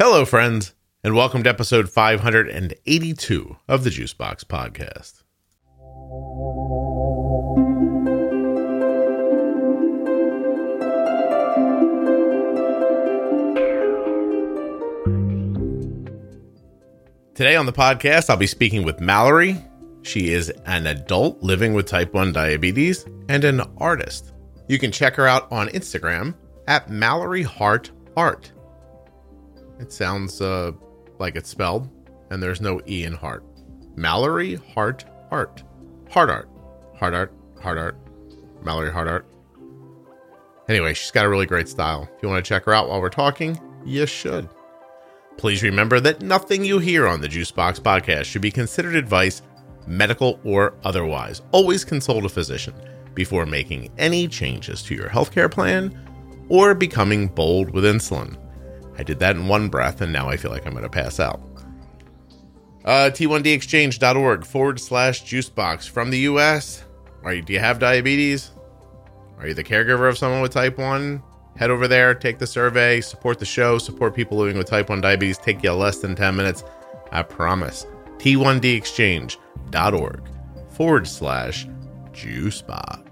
Hello, friends, and welcome to episode 582 of the Juicebox Podcast. Today on the podcast, I'll be speaking with Mallory. She is an adult living with type 1 diabetes and an artist. You can check her out on Instagram at Mallory Hart Art. It sounds uh, like it's spelled, and there's no E in heart. Mallory Hart Art. Hart Art. Hart Art. Hart Art. Mallory Hart Art. Anyway, she's got a really great style. If you want to check her out while we're talking, you should. Please remember that nothing you hear on the Juicebox podcast should be considered advice, medical or otherwise. Always consult a physician before making any changes to your healthcare plan or becoming bold with insulin. I did that in one breath, and now I feel like I'm going to pass out. Uh, T1DExchange.org forward slash juicebox from the US. Are you, do you have diabetes? Are you the caregiver of someone with type 1? Head over there, take the survey, support the show, support people living with type 1 diabetes. Take you less than 10 minutes. I promise. T1DExchange.org forward slash juicebox.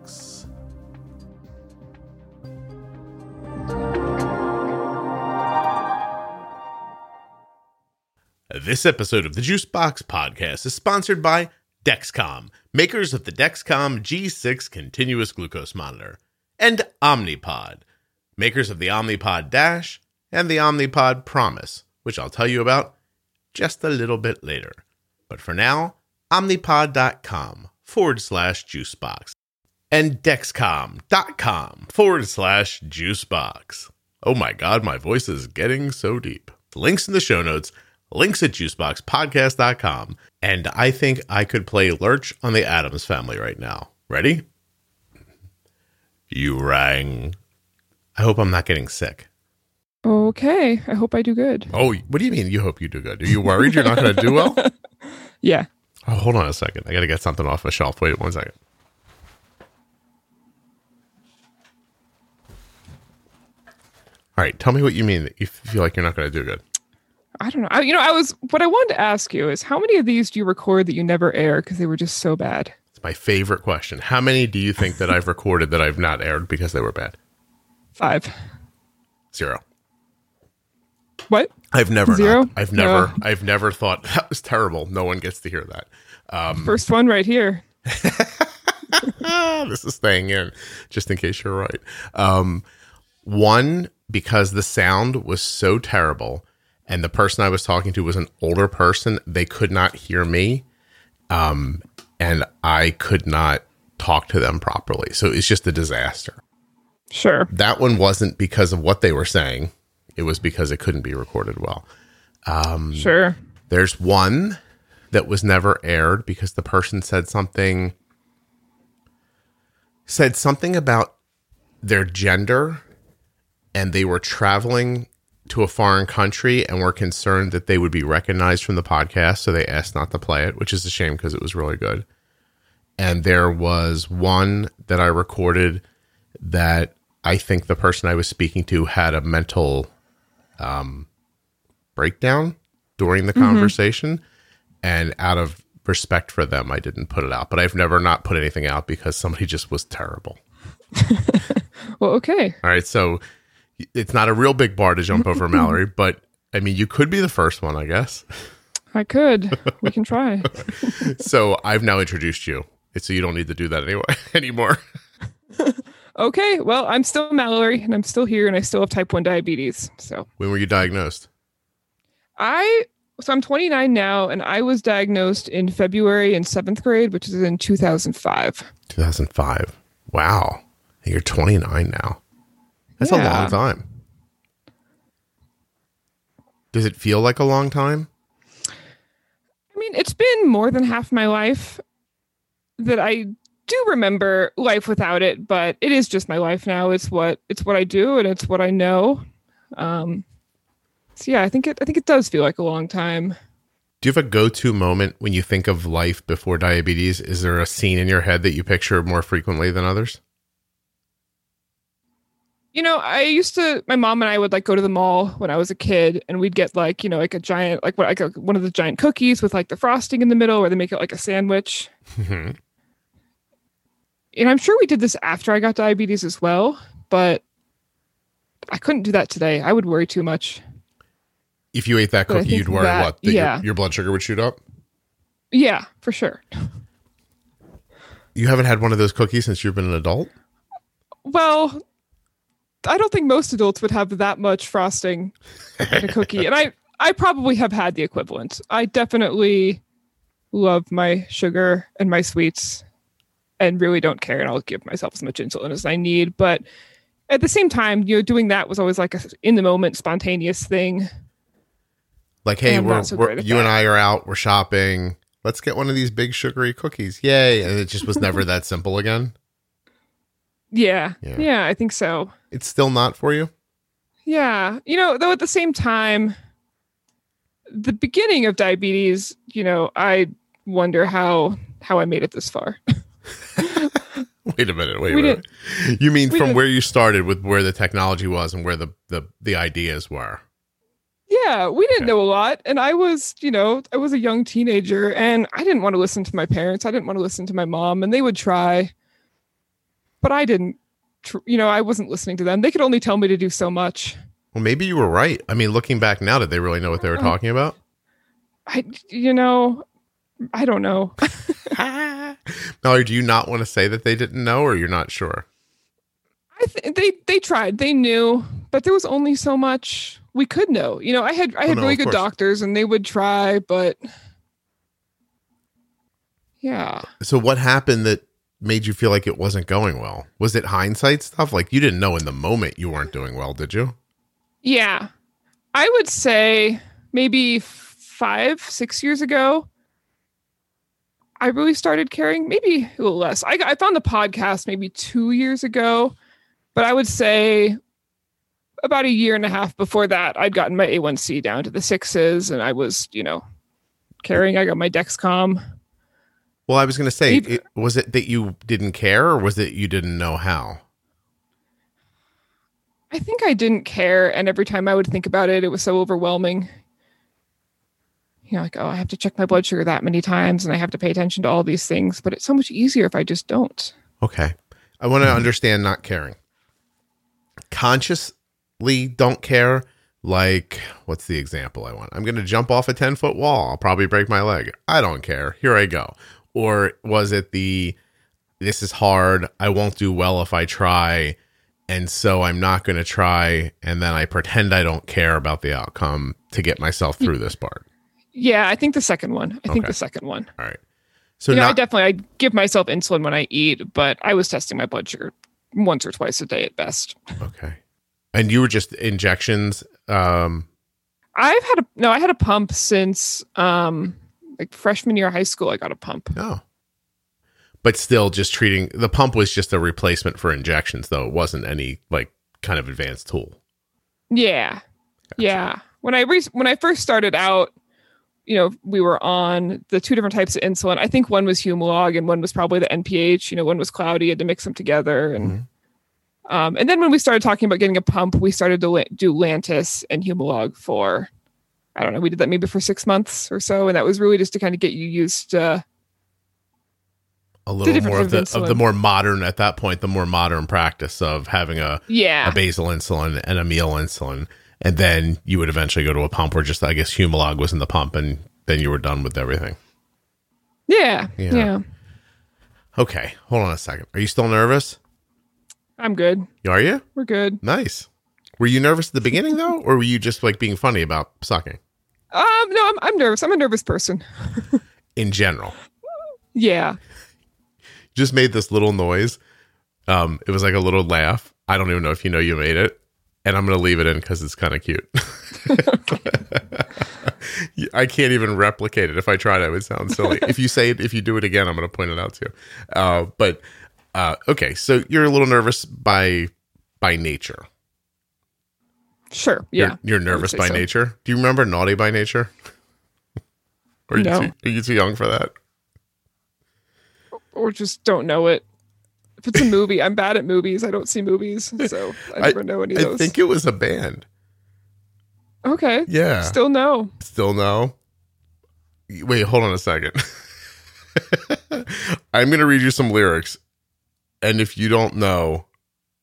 This episode of the Juicebox Podcast is sponsored by Dexcom, makers of the Dexcom G6 continuous glucose monitor, and Omnipod, makers of the Omnipod Dash and the Omnipod Promise, which I'll tell you about just a little bit later. But for now, omnipod.com forward slash juicebox and dexcom.com forward slash juicebox. Oh my god, my voice is getting so deep. Links in the show notes links at juiceboxpodcast.com. And I think I could play Lurch on the Addams family right now. Ready? You rang. I hope I'm not getting sick. Okay. I hope I do good. Oh, what do you mean you hope you do good? Are you worried you're not going to do well? Yeah. Oh, hold on a second. I got to get something off my shelf. Wait one second. All right, tell me what you mean that you feel like you're not going to do good. I don't know. I, you know, I was what I wanted to ask you is how many of these do you record that you never air because they were just so bad? It's my favorite question. How many do you think that I've recorded that I've not aired because they were bad? Five. Zero. What? I've never Zero? not- I've never No. I've never thought that was terrible. No one gets to hear that. Um, First one right here. this is staying in just in case you're right. Um, one because the sound was so terrible and the person I was talking to was an older person, they could not hear me. Um, and I could not talk to them properly. So it's just a disaster. Sure. That one wasn't because of what they were saying. It was because it couldn't be recorded well. Sure. There's one that was never aired because the person said something said something about their gender and they were traveling to a foreign country and were concerned that they would be recognized from the podcast so they asked not to play it which is a shame because it was really good. And there was one that i recorded that i think the person i was speaking to had a mental um, breakdown during the conversation. And out of respect for them i didn't put it out. But i've never not put anything out because somebody just was terrible. Well, okay. all right so it's not a real big bar to jump over mallory but i mean you could be the first one i guess I could. We can try. so i've now introduced you so you don't need to do that anyway anymore Okay. Well, I'm still Mallory and I'm still here and I still have type 1 diabetes. So when were you diagnosed I so I'm 29 now and I was diagnosed in February in seventh grade, which is in 2005. 2005 wow And you're 29 now that's a long time does it feel like a long time I mean, it's been more than half my life that I do remember life without it, but it is just my life now. It's what it's what I do and it's what I know. Um so yeah, I think it I think it does feel like a long time. Do you have a go to moment when you think of life before diabetes? Is there a scene in your head that you picture more frequently than others? You know, I used to. My mom and I would like go to the mall when I was a kid, and we'd get like you know like a giant like what like a, one of the giant cookies with like the frosting in the middle, where they make it like a sandwich. Mhm. And I'm sure we did this after I got diabetes as well, but I couldn't do that today. I would worry too much. if you ate that But cookie, you'd worry that- what? That your- yeah. your blood sugar would shoot up. Yeah, for sure. You haven't had one of those cookies since you've been an adult. Well, I don't think most adults would have that much frosting in a cookie, and I I probably have had the equivalent. I definitely love my sugar and my sweets, and really don't care, and I'll give myself as much insulin as I need. But at the same time, you know, doing that was always like a in the moment, spontaneous thing. Like, hey, we're, so we're you and. I are out. We're shopping. Let's get one of these big sugary cookies. Yay! And it just was never that simple again. Yeah, Yeah. yeah, I think so. It's still not for you. Yeah. You know, though at the same time, the beginning of diabetes, you know, I wonder how how I made it this far. Wait a minute. Wait We a minute. You mean from where you started with where the technology was and where the the, the ideas were? yeah, we didn't Okay. know a lot and I was, you know, I was a young teenager and I didn't want to listen to my parents. I didn't want to listen to my mom and they would try. But I didn't tr- you know, I wasn't listening to them. They could only tell me to do so much. Well, maybe you were right. I mean, looking back now, did they really know what they were Uh-uh. talking about? I you know, I don't know. Mallory, do you not want to say that they didn't know, or you're not sure? I th- they they tried. They knew, but there was only so much we could know. You know, I had I oh, had no, really good course. doctors, and they would try, but yeah, So, what happened that made you feel like it wasn't going well? Was it hindsight stuff? Like you didn't know in the moment you weren't doing well, did you? yeah. I would say maybe five six years ago. I really started caring, maybe a little less. I, I found the podcast maybe two years ago, but I would say about a year and a half before that, I'd gotten my A1C down to the sixes and I was, you know, caring. I got my Dexcom. Well, I was going to say, it, was it that you didn't care, or was it you didn't know how? I think I didn't care. And every time I would think about it, it was so overwhelming. You know, like, oh, I have to check my blood sugar that many times and I have to pay attention to all these things. But it's so much easier if I just don't. Okay, I want to mm-hmm. understand not caring. Consciously don't care. Like, what's the example I want? I'm going to jump off a 10 foot wall. I'll probably break my leg. I don't care. Here I go. Or was it the, this is hard. I won't do well if I try. And so I'm not going to try. And then I pretend I don't care about the outcome to get myself through this part. Yeah, I think the second one. I think the second one. All right. So you know, I definitely I give myself insulin when I eat, but I was testing my blood sugar once or twice a day at best. okay. And you were just injections. Um, I've had a no, I had a pump since um like freshman year of high school. I got a pump. No. But still just treating the pump was just a replacement for injections though. It wasn't any like kind of advanced tool. Yeah, yeah. When I re- when I first started out, you know, we were on the two different types of insulin. I think one was Humalog and one was probably the NPH. You know, one was cloudy. Had to mix them together, and Mhm. um, and then when we started talking about getting a pump, we started to la- do Lantus and Humalog for. I don't know. We did that maybe for six months or so, and that was really just to kind of get you used to. A little more of the of the more modern at that point, the more modern practice of having a, Yeah, a basal insulin and a meal insulin. And then you would eventually go to a pump where just I guess Humalog was in the pump and then you were done with everything. yeah, Yeah. yeah. Okay. Hold on a second. Are you still nervous? I'm good. Are you? We're good. Nice. Were you nervous at the beginning though? Or were you just like being funny about sucking Um, no, I'm I'm nervous. I'm a nervous person. in general? Yeah. just made this little noise. Um, it was like a little laugh. I don't even know if you know you made it, and I'm gonna leave it in because it's kind of cute. I can't even replicate it. If I tried, it would sound silly. if you say it, if you do it again, I'm gonna point it out to you. Uh, but uh, okay, so you're a little nervous by by nature. Sure. You're- Yeah. you're, nervous by so. nature. Do you remember Naughty by Nature? or are you, No. too, are you too young for that? Or just don't know it. If it's a movie, I'm bad at movies. I don't see movies, so I never know any of I those. think it was a band. okay. Yeah. Still no. Still no. Wait, hold on a second. I'm going to read you some lyrics. And if you don't know,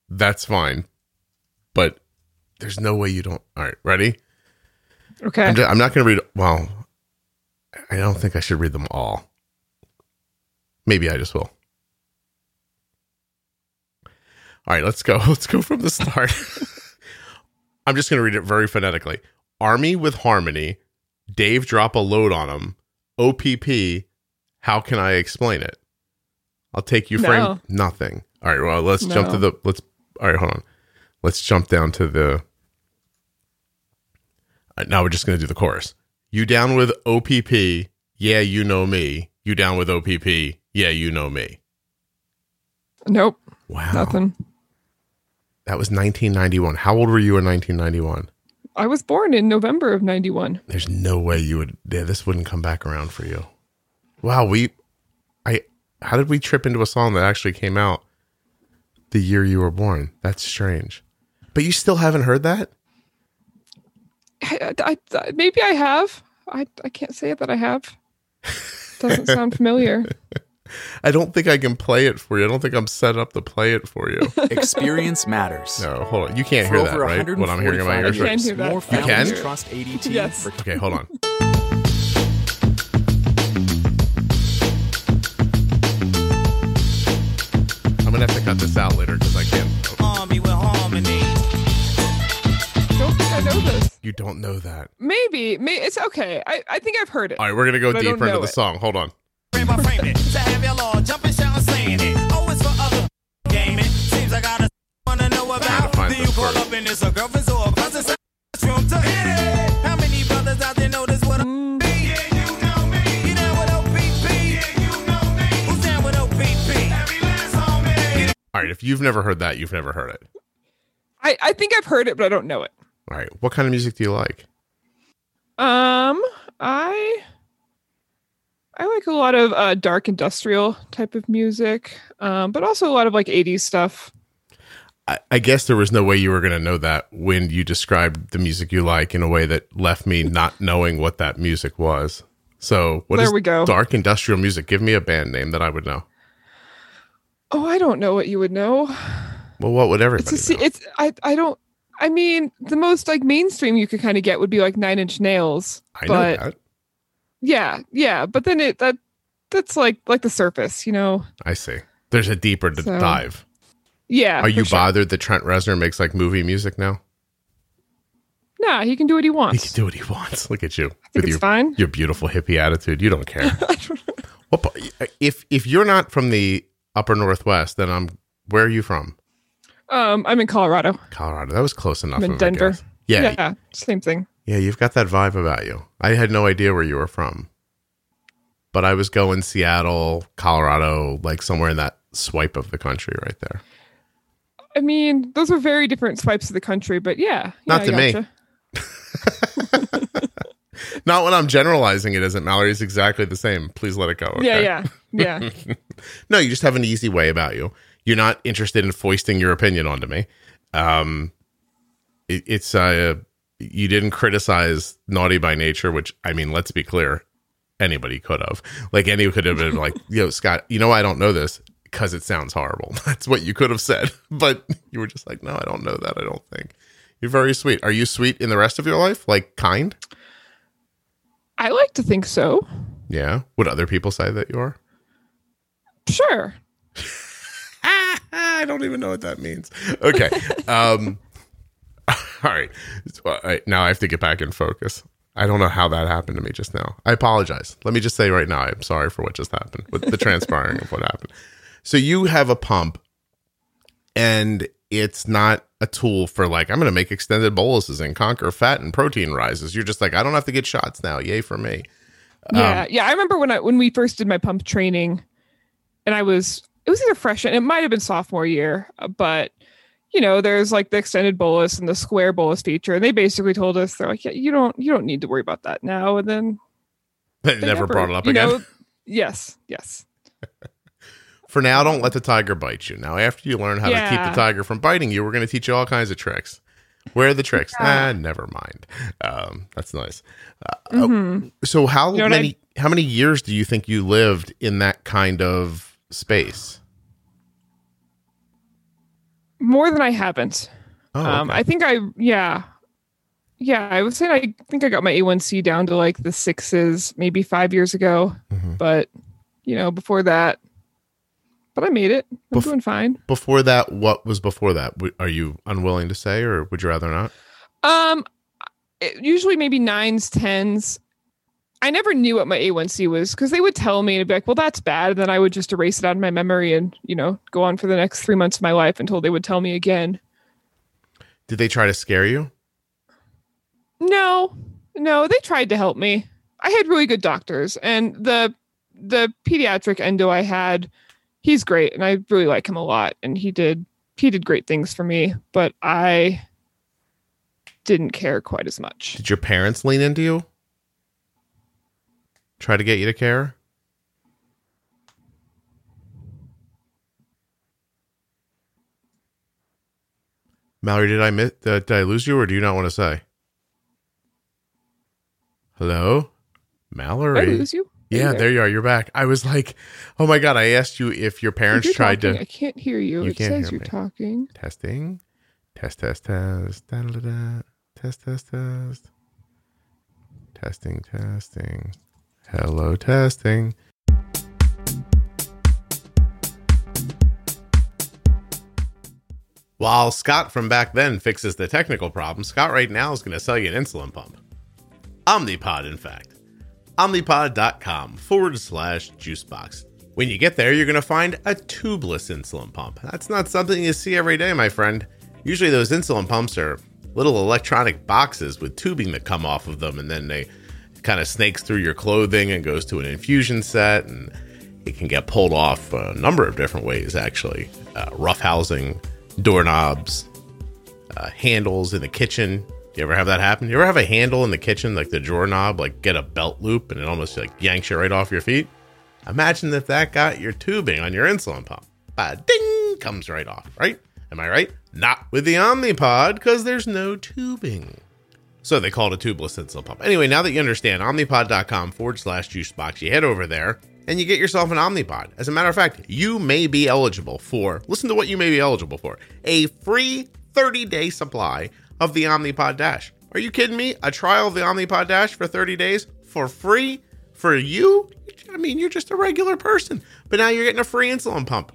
that's fine. But there's no way you don't. All right, ready? Okay. I'm, ju- I'm not going to read. Well, I don't think I should read them all. Maybe I just will. All right, let's go. Let's go from the start. I'm just going to read it very phonetically. Army with harmony. Dave drop a load on him. OPP. How can I explain it? I'll take you frame No. nothing. All right, well, let's jump to the let's All right, hold on. Let's jump down to the right, now we're just going to do the chorus. You down with OPP? Yeah, you know me. You down with OPP? Yeah, you know me. nope. Wow. Nothing. That was 1991. How old were you in 1991? I was born in November of 91. There's no way you would. Yeah, this wouldn't come back around for you. Wow, we, I, how did we trip into a song that actually came out the year you were born? That's strange. But you still haven't heard that? I, I, I- maybe I have. I, I can't say that I have. Doesn't sound familiar. I don't think I can play it for you. I don't think I'm set up to play it for you. Experience matters. No, hold on. You can't For hear that, right? What I'm hearing in my 145 ears. I Right? can hear that. More You families can? trust ADT Yes. for Okay, hold on. I'm gonna have to cut this out later You don't know that. Maybe. May it's okay. I, I think I've heard it. All right, we're gonna go But I don't deeper into the it. song. Hold on. Frame by frame it. To have your law jumping, shouting, saying it. Oh, it's for other gaming. Seems I got a wanna know Trying about. to find Then you this call word. up and it's a girlfriend's or a cousin's room to hit it. How many brothers out there know this what I be? Mm. Yeah, you know me. You down with OPP? Yeah, you know me. Who's down with OPP? Every last homie. All right, if you've never heard that, you've never heard it. I, I think I've heard it, but I don't know it. All right, what kind of music do you like? Um, I I like a lot of uh, dark industrial type of music, um, but also a lot of like '80s stuff. I, I guess there was no way you were gonna know that when you described the music you like in a way that left me not knowing what that music was. So, what is There we go. dark industrial music? Give me a band name that I would know. Oh, I don't know what you would know. Well, what would It's everybody a, know? it's I I don't. I mean, the most like mainstream you could kind of get would be like Nine Inch Nails. I know but that. yeah, yeah, but then it that that's like like the surface, you know. I see. There's a deeper So, dive. Yeah. Are you sure. bothered that Trent Reznor makes like movie music now? Nah, he can do what he wants. He can do what he wants. Look at you I think with it's your fine. your beautiful hippie attitude. You don't care. what, pa- if if you're not from the upper northwest, then I'm. Where are you from? Um, I'm in Colorado. Colorado. That was close enough. I'm in Denver. Yeah, yeah, same thing. Yeah, you've got that vibe about you. I had no idea where you were from, but I was going Seattle, Colorado, like somewhere in that swipe of the country right there. I mean, those are very different swipes of the country, but yeah. Not yeah, to I me. Not when I'm generalizing it, isn't Mallory? It's exactly the same. Please let it go. Yeah, yeah, yeah. No, you just have an easy way about you. You're not interested in foisting your opinion onto me. Um, it, it's uh, you didn't criticize Naughty by Nature, which I mean, let's be clear, anybody could have. Like any could have been like, "Yo, Scott, you know I don't know this because it sounds horrible." That's what you could have said, but you were just like, "No, I don't know that. I don't think." You're very sweet. Are you sweet in the rest of your life? Like kind? I like to think so. Yeah. Would other people say that you are? Sure. I don't even know what that means. Okay. Um, all right. So, all right. Now I have to get back in focus. I don't know how that happened to me just now. I apologize. Let me just say right now, I'm sorry for what just happened with the transpiring of what happened. So you have a pump, and it's not a tool for like I'm going to make extended boluses and conquer fat and protein rises. You're just like I don't have to get shots now. Yay for me. Um, Yeah, yeah. I remember when I when we first did my pump training, and I was it was either freshman, it might have been sophomore year, uh, but you know, there's like the extended bolus and the square bolus feature, and they basically told us they're like, yeah, you don't you don't need to worry about that now. And then They they never brought it up again. know- yes, yes. For now, don't let the tiger bite you. Now, after you learn how to keep the tiger from biting you, we're going to teach you all kinds of tricks. Where are the tricks? Yeah. Ah, never mind. Um, that's nice. Uh, Mhm. So, how You know what I- many how many years do you think you lived in that kind of space? More than I haven't. Oh, Um. I think I, yeah, yeah. I would say I think I got my A1C down to like the sixes, maybe five years ago. Mhm. But you know, before that, but I made it. I'm Bef- doing fine. before that, what was before that? Are you unwilling to say, or would you rather not? Um, it- usually maybe nines, tens. I never knew what my A1C was because they would tell me and be like, "Well, that's bad," and then I would just erase it out of my memory and you know go on for the next three months of my life until they would tell me again. Did they try to scare you? No, no, they tried to help me. I had really good doctors, and the the pediatric endo I had, he's great, and I really like him a lot, and he did he did great things for me, but I didn't care quite as much. Did your parents lean into you? Try to get you to care? Mallory, did I miss, did I lose you or do you not want to say? Hello? Did I Mallory. lose you? Yeah, there you are. You're back. I was like, oh my God, I asked you if your parents tried talking, to. I can't hear you. You it can't says hear you're me. talking. Testing. Test, test, test. Da, da, da. Test, test, test. Testing, testing. Hello, testing. While Scott from back then fixes the technical problem, Scott right now is going to sell you an insulin pump. Omnipod, in fact. Omnipod.com forward slash juicebox. When you get there, you're going to find a tubeless insulin pump. That's not something you see every day, my friend. Usually, those insulin pumps are little electronic boxes with tubing that come off of them, and then they kind of snakes through your clothing and goes to an infusion set, and it can get pulled off a number of different ways, actually. Uh, rough housing, doorknobs, uh, handles in the kitchen. Do you ever have that happen? You ever have a handle in the kitchen, like the drawer knob, like get a belt loop and it almost like yanks you right off your feet? Imagine if that got your tubing on your insulin pump. Ba ding comes right off, right? Am I right? Not with the Omnipod because there's no tubing. So they call it a tubeless insulin pump. Anyway, now that you understand, omnipod.com forward slash juicebox, you head over there and you get yourself an Omnipod. As a matter of fact, you may be eligible for, listen to what you may be eligible for, a free 30 day supply of the Omnipod Dash. Are you kidding me? A trial of the Omnipod Dash for 30 days for free for you? I mean, you're just a regular person, but now you're getting a free insulin pump.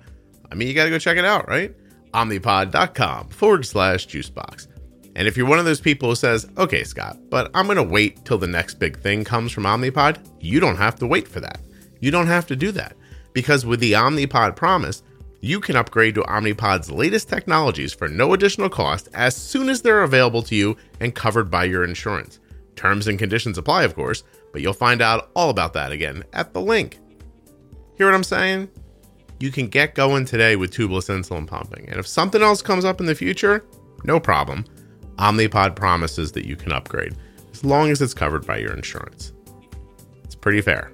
I mean, you got to go check it out, right? Omnipod.com forward slash juicebox. And if you're one of those people who says, okay, Scott, but I'm going to wait till the next big thing comes from Omnipod, you don't have to wait for that. You don't have to do that. Because with the Omnipod promise, you can upgrade to Omnipod's latest technologies for no additional cost as soon as they're available to you and covered by your insurance. Terms and conditions apply, of course, but you'll find out all about that again at the link. Hear what I'm saying? You can get going today with tubeless insulin pumping. And if something else comes up in the future, no problem. Omnipod promises that you can upgrade as long as it's covered by your insurance. It's pretty fair.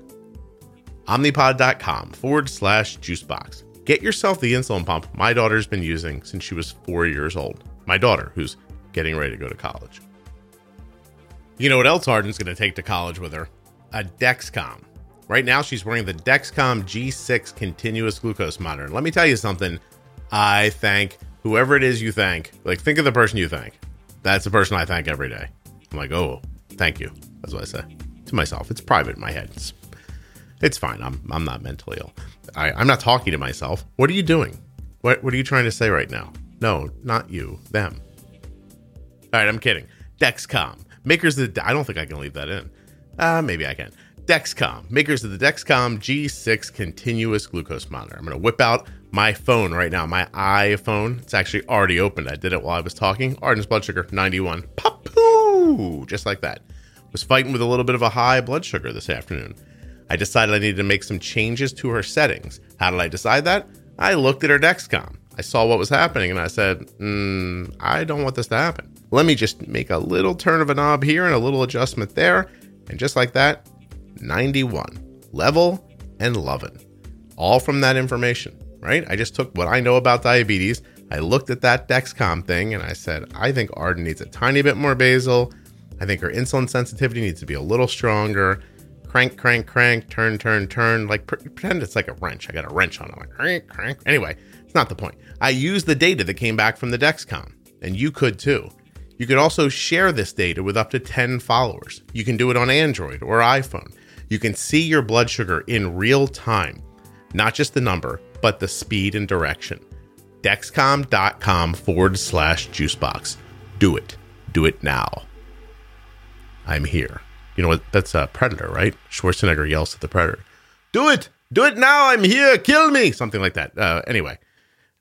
Omnipod.com forward slash juicebox. Get yourself the insulin pump my daughter's been using since she was four years old. My daughter, who's getting ready to go to college. You know what else Arden's going to take to college with her? A Dexcom. Right now, she's wearing the Dexcom G6 continuous glucose monitor. Let me tell you something. I thank whoever it is you thank. Like, think of the person you thank. That's the person I thank every day. I'm like, oh, thank you. That's what I say to myself. It's private in my head. It's, it's fine. I'm, I'm not mentally ill. I, I'm not talking to myself. What are you doing? What, what are you trying to say right now? No, not you. Them. All right, I'm kidding. Dexcom, makers of the. I don't think I can leave that in. Uh, maybe I can. Dexcom, makers of the Dexcom G6 continuous glucose monitor. I'm going to whip out my phone right now, my iPhone. It's actually already opened. I did it while I was talking. Arden's blood sugar 91. Pop-poo! Just like that. Was fighting with a little bit of a high blood sugar this afternoon. I decided I needed to make some changes to her settings. How did I decide that? I looked at her Dexcom. I saw what was happening and I said, mm, I don't want this to happen. Let me just make a little turn of a knob here and a little adjustment there. And just like that, 91. Level and loving. All from that information right? I just took what I know about diabetes. I looked at that Dexcom thing and I said, I think Arden needs a tiny bit more basal. I think her insulin sensitivity needs to be a little stronger. Crank, crank, crank, turn, turn, turn. Like pre- pretend it's like a wrench. I got a wrench on it. Like crank, crank. Anyway, it's not the point. I used the data that came back from the Dexcom, and you could too. You could also share this data with up to 10 followers. You can do it on Android or iPhone. You can see your blood sugar in real time, not just the number, but the speed and direction. Dexcom.com forward slash juicebox. Do it. Do it now. I'm here. You know what? That's a predator, right? Schwarzenegger yells at the predator, Do it. Do it now. I'm here. Kill me. Something like that. Uh, anyway,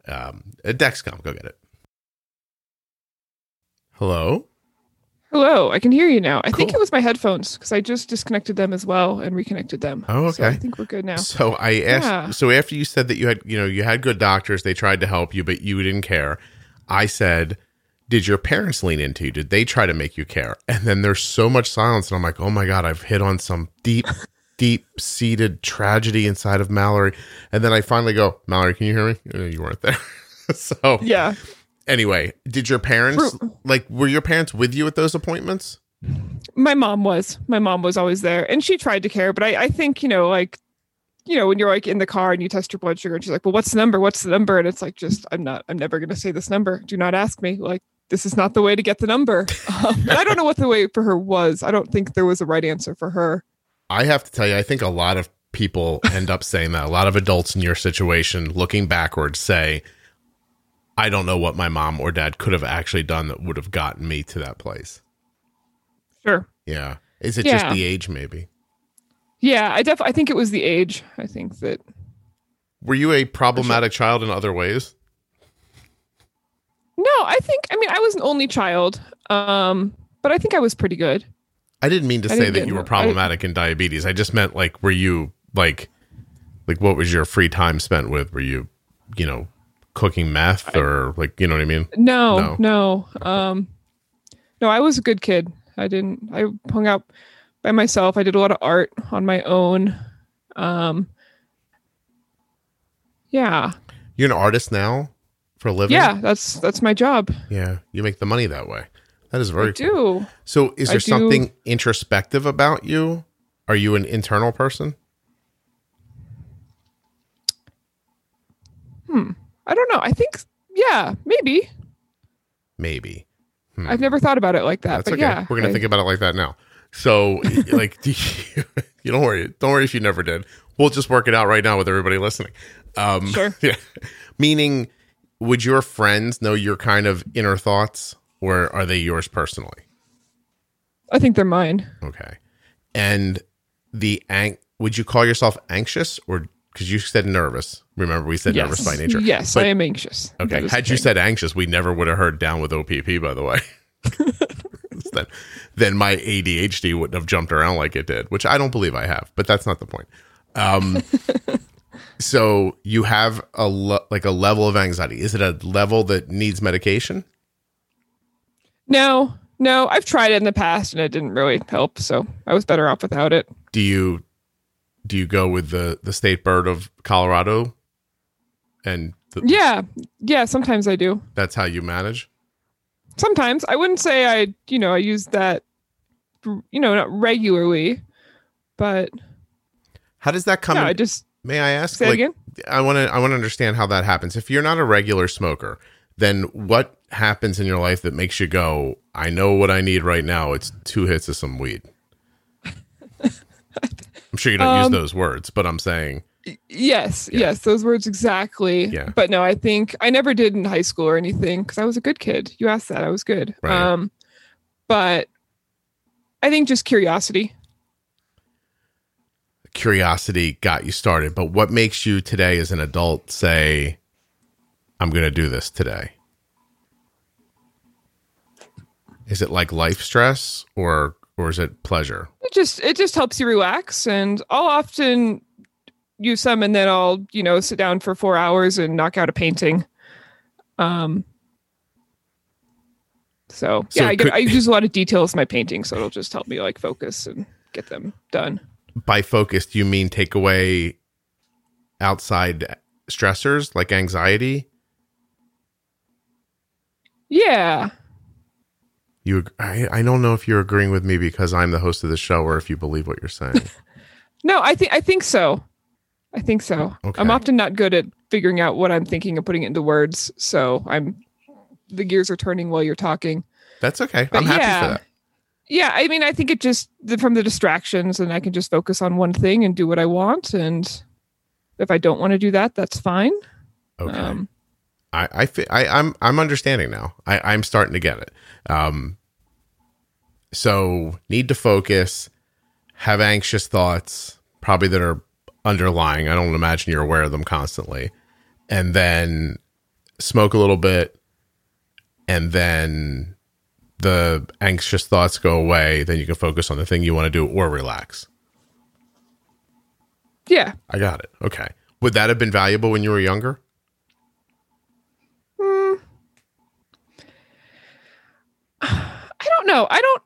um, Dexcom, go get it. Hello? Hello, I can hear you now. I think it was my headphones because I just disconnected them as well and reconnected them. Oh, So I think we're good now. So I asked. Yeah. So after you said that you had, you know, you had good doctors, they tried to help you, but you didn't care. I said, "Did your parents lean into you? Did they try to make you care?" And then there's so much silence, and I'm like, "Oh my god, I've hit on some deep, deep seated tragedy inside of Mallory." And then I finally go, "Mallory, can you hear me?" Uh, You weren't there. so Yeah. Anyway, did your parents like were your parents with you at those appointments? My mom was. My mom was always there and she tried to care, but I, I think, you know, like, you know, when you're like in the car and you test your blood sugar and she's like, well, what's the number? What's the number? And it's like, just, I'm not, I'm never going to say this number. Do not ask me. Like, this is not the way to get the number. Um, I don't know what the way for her was. I don't think there was a right answer for her. I have to tell you, I think a lot of people end up saying that. A lot of adults in your situation, looking backwards, say, I don't know what my mom or dad could have actually done that would have gotten me to that place. Sure. Yeah. Is it just the age, maybe? Yeah, I def I think it was the age. I think that Were you a problematic child in other ways? no, I think I mean I was an only child. Um, but I think I was pretty good. I didn't mean to I say that you were no- I- problematic in diabetes. I just meant like, were you like, like what was your free time spent with? Were you, you know, cooking meth or like, you know what I mean? No, no. Um no, I was a good kid. I didn't I hung out by myself. I did a lot of art on my own. Um Yeah. You're an artist now for a living? Yeah, that's that's my job. Yeah. You make the money that way. That is very I cool. do. So, is I there do- something introspective about you? Are you an internal person? I don't know. I think yeah, maybe. Maybe. I've never thought about it like that. Hmm. That's but okay. yeah. We're gonna I- think about it like that now. So, like, do you, you don't worry. Don't worry if you never did. We'll just work it out right now with everybody listening. Um, Sure. Yeah. Meaning, would your friends know your kind of inner thoughts, or are they yours personally? I think they're mine. Okay. And the ang- would you call yourself anxious, or because you said nervous? Remember, we said yes. nervous by nature. Yes, But- I am anxious. Okay. That is the Had you thing. said anxious, we never would have heard down with OPP, by the way. then, then my ADHD wouldn't have jumped around like it did, which I don't believe I have, but that's not the point. Um, so you have a le- like a level of anxiety. Is it a level that needs medication? No, no. I've tried it in the past and it didn't really help. So I was better off without it. Do you do you go with the the state bird of Colorado, and the, Yeah, yeah. Sometimes I do. that's how you manage? Sometimes I wouldn't say I, you know, I use that, you know, not regularly, but How does that come? yeah, in- I just may I ask? say like, again. I want to I want to understand how that happens. If you're not a regular smoker, then what happens in your life that makes you go, I know what I need right now. It's two hits of some weed. I'm sure you don't use Um, those words, but I'm saying Yes, Yeah. yes, those words exactly. Yeah. But no, I think I never did in high school or anything because I was a good kid. You asked that, I was good. Right. Um, but I think just curiosity. curiosity got you started. But what makes you today as an adult say, I'm going to do this today? Is it like life stress or or is it pleasure? It just it just helps you relax, and I'll often use some, and then I'll you know sit down for four hours and knock out a painting. Um. So, So yeah, I, get, could- I use a lot of details in my painting, so it'll just help me like focus and get them done. By focus, do you mean take away outside stressors like anxiety? Yeah. You, I, I don't know if you're agreeing with me because I'm the host of the show, or if you believe what you're saying. No, I think I think so. I think so. Okay. I'm often not good at figuring out what I'm thinking and putting it into words, so I'm the gears are turning while you're talking. That's okay. But I'm happy yeah. for that. Yeah, I mean, I think it just from the distractions, and I can just focus on one thing and do what I want. And if I don't want to do that, that's fine. Okay. Um, I, I, fi- I, I'm, I'm understanding now. I, I'm starting to get it. Um, so need to focus, have anxious thoughts, probably that are underlying. I don't imagine you're aware of them constantly, and then smoke a little bit, and then the anxious thoughts go away. Then you can focus on the thing you want to do or relax. yeah, I got it. Okay. Would that have been valuable when you were younger? I don't know. I don't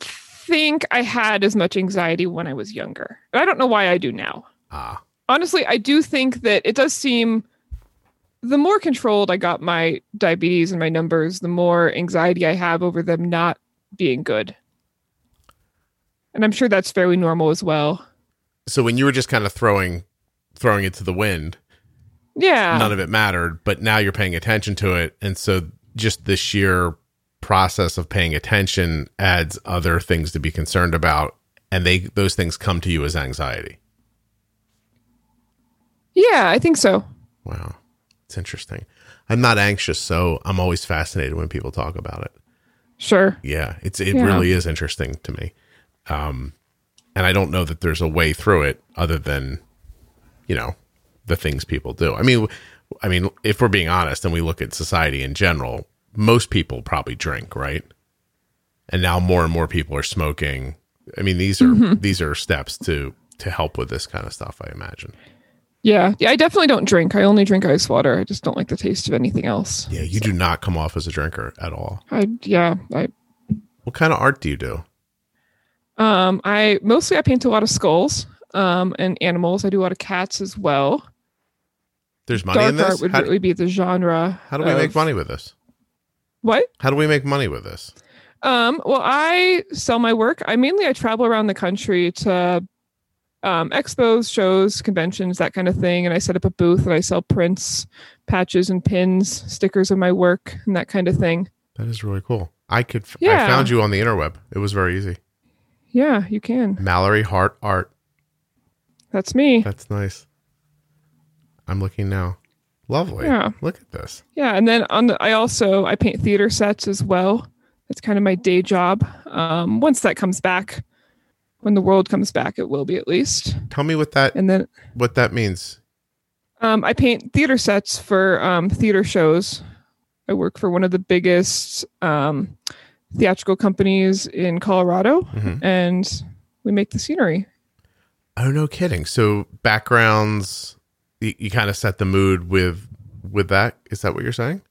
think I had as much anxiety when I was younger. And I don't know why I do now. Ah, honestly, I do think that it does seem the more controlled I got my diabetes and my numbers, the more anxiety I have over them not being good. And I'm sure that's fairly normal as well. so when you were just kind of throwing throwing it to the wind Yeah. none of it mattered but now you're paying attention to it and so just the sheer process of paying attention adds other things to be concerned about and they those things come to you as anxiety yeah, I think so. wow it's interesting i'm not anxious so i'm always fascinated when people talk about it Sure. yeah it's it Yeah. really is interesting to me um and i don't know that there's a way through it other than you know the things people do i mean i mean if we're being honest and we look at society in general most people probably drink right and now more and more people are smoking i mean these are these are steps to to help with this kind of stuff i imagine Yeah. Yeah, I definitely don't drink. I only drink ice water. I just don't like the taste of anything else. yeah you do not come off as a drinker at all I yeah, I what kind of art do you do um I mostly I paint a lot of skulls um and animals. I do a lot of cats as well. there's money Dark in this art would how, really be the genre. how do we of- make money with this What? how do we make money with this Um, well, I sell my work. I mainly I travel around the country to um, expos, shows, conventions, that kind of thing, and I set up a booth and I sell prints, patches, and pins, stickers of my work, and that kind of thing. That is really cool. I could. I Yeah. found you on the interweb. It was very easy. Yeah, you can. Mallory Hart Art. That's me. That's nice. I'm looking now. Lovely. Yeah. Look at this. Yeah, and then on the, I also I paint theater sets as well. That's kind of my day job. Um, once that comes back, when the world comes back, it will be at least. Tell me what that And then what that means. Um, I paint theater sets for um, theater shows. I work for one of the biggest um, theatrical companies in Colorado, Mhm. and we make the scenery. Oh no, kidding. So backgrounds, you, you kind of set the mood with with that. Is that what you're saying?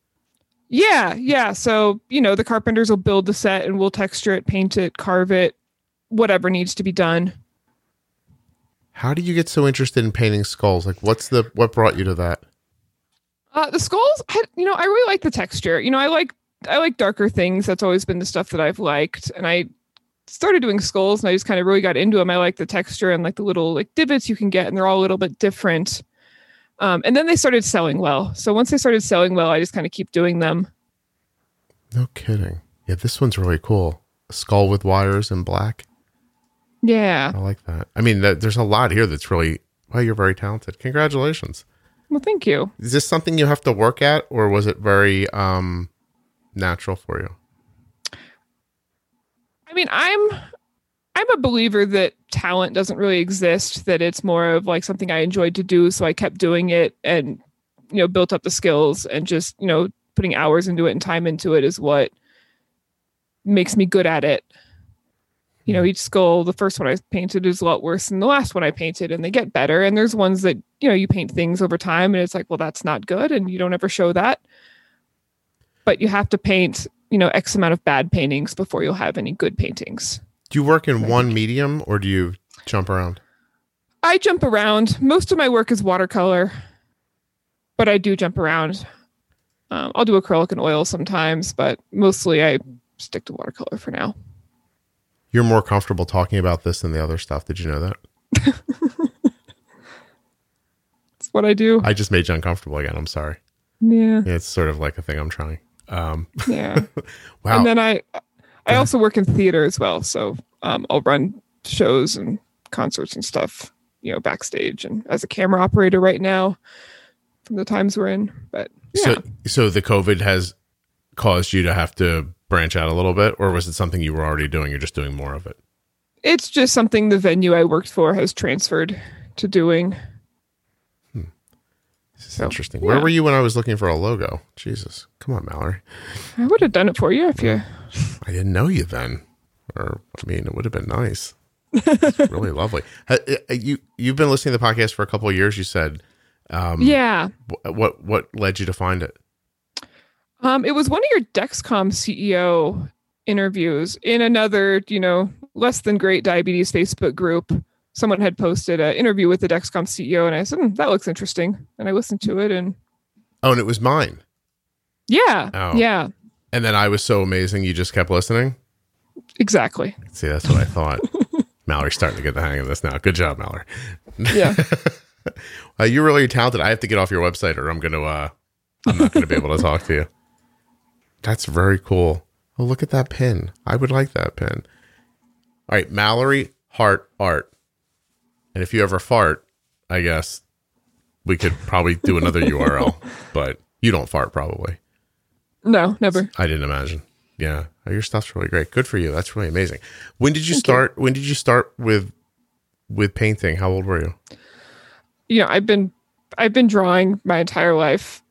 Yeah, yeah. So you know, the carpenters will build the set, and we'll texture it, paint it, carve it, whatever needs to be done. How did you get so interested in painting skulls? Like, what's the what brought you to that? Uh, the skulls, I, you know, I really like the texture. You know, I like I like darker things. That's always been the stuff that I've liked. And I started doing skulls, and I just kind of really got into them. I like the texture and like the little like divots you can get, and they're all a little bit different. Um, and then they started selling well. So once they started selling well, I just kind of keep doing them. No kidding. Yeah, this one's really cool. A skull with wires in black. Yeah. I like that. I mean, th- there's a lot here that's really. Well, you're very talented. Congratulations. Well, thank you. Is this something you have to work at, or was it very um natural for you? I mean, I'm I'm a believer that talent doesn't really exist, that it's more of like something I enjoyed to do, so I kept doing it and you know, built up the skills and just, you know, putting hours into it and time into it is what makes me good at it. You know, hmm. each skull, the first one I painted is a lot worse than the last one I painted, and they get better. And there's ones that, you know, you paint things over time and it's like, well, that's not good, and you don't ever show that. But you have to paint, you know, X amount of bad paintings before you'll have any good paintings. Do you work in one medium, or do you jump around? I jump around. Most of my work is watercolor. but I do jump around. Um, I'll do acrylic and oil sometimes, but mostly I stick to watercolor for now. You're more comfortable talking about this than the other stuff. Did you know that? It's what I do. I just made you uncomfortable again. I'm sorry. yeah, Yeah, it's sort of like a thing I'm trying. Um, yeah. wow. And then I, I also work in theater as well. So um, I'll run shows and concerts and stuff, you know, backstage and as a camera operator right now, from the times we're in. But yeah, So, so the COVID has caused you to have to branch out a little bit, or was it something you were already doing? You're just doing more of it. it's just something the venue I worked for has transferred to doing. This is So, interesting. Where yeah. were you when I was looking for a logo? Jesus, come on, Mallory. I would have done it for you if you. I didn't know you then, or I mean, it would have been nice. It's really lovely. Uh, You you've been listening to the podcast for a couple of years. You said, um, Yeah. What what led you to find it? Um, it was one of your Dexcom CEO interviews in another, you know, less than great diabetes Facebook group. Someone had posted an interview with the Dexcom CEO, and I said, "Hmm, "That looks interesting." And I listened to it, and Oh, and it was mine. yeah, Oh. yeah, And then I was so amazing, you just kept listening. exactly. See, that's what I thought. Mallory's starting to get the hang of this now. Good job, Mallory. Yeah, Uh, you're really talented. I have to get off your website, or I'm gonna. Uh, I'm not gonna be able to talk to you. That's very cool. Oh, look at that pin. I would like that pin. All right, Mallory Hart Art. And if you ever fart, I guess we could probably do another URL. But you don't fart, probably. No, never. I didn't imagine. Yeah, Oh, your stuff's really great. Good for you. That's really amazing. When did you start? When did you start with with painting? How old were you? you know i've been i've been drawing my entire life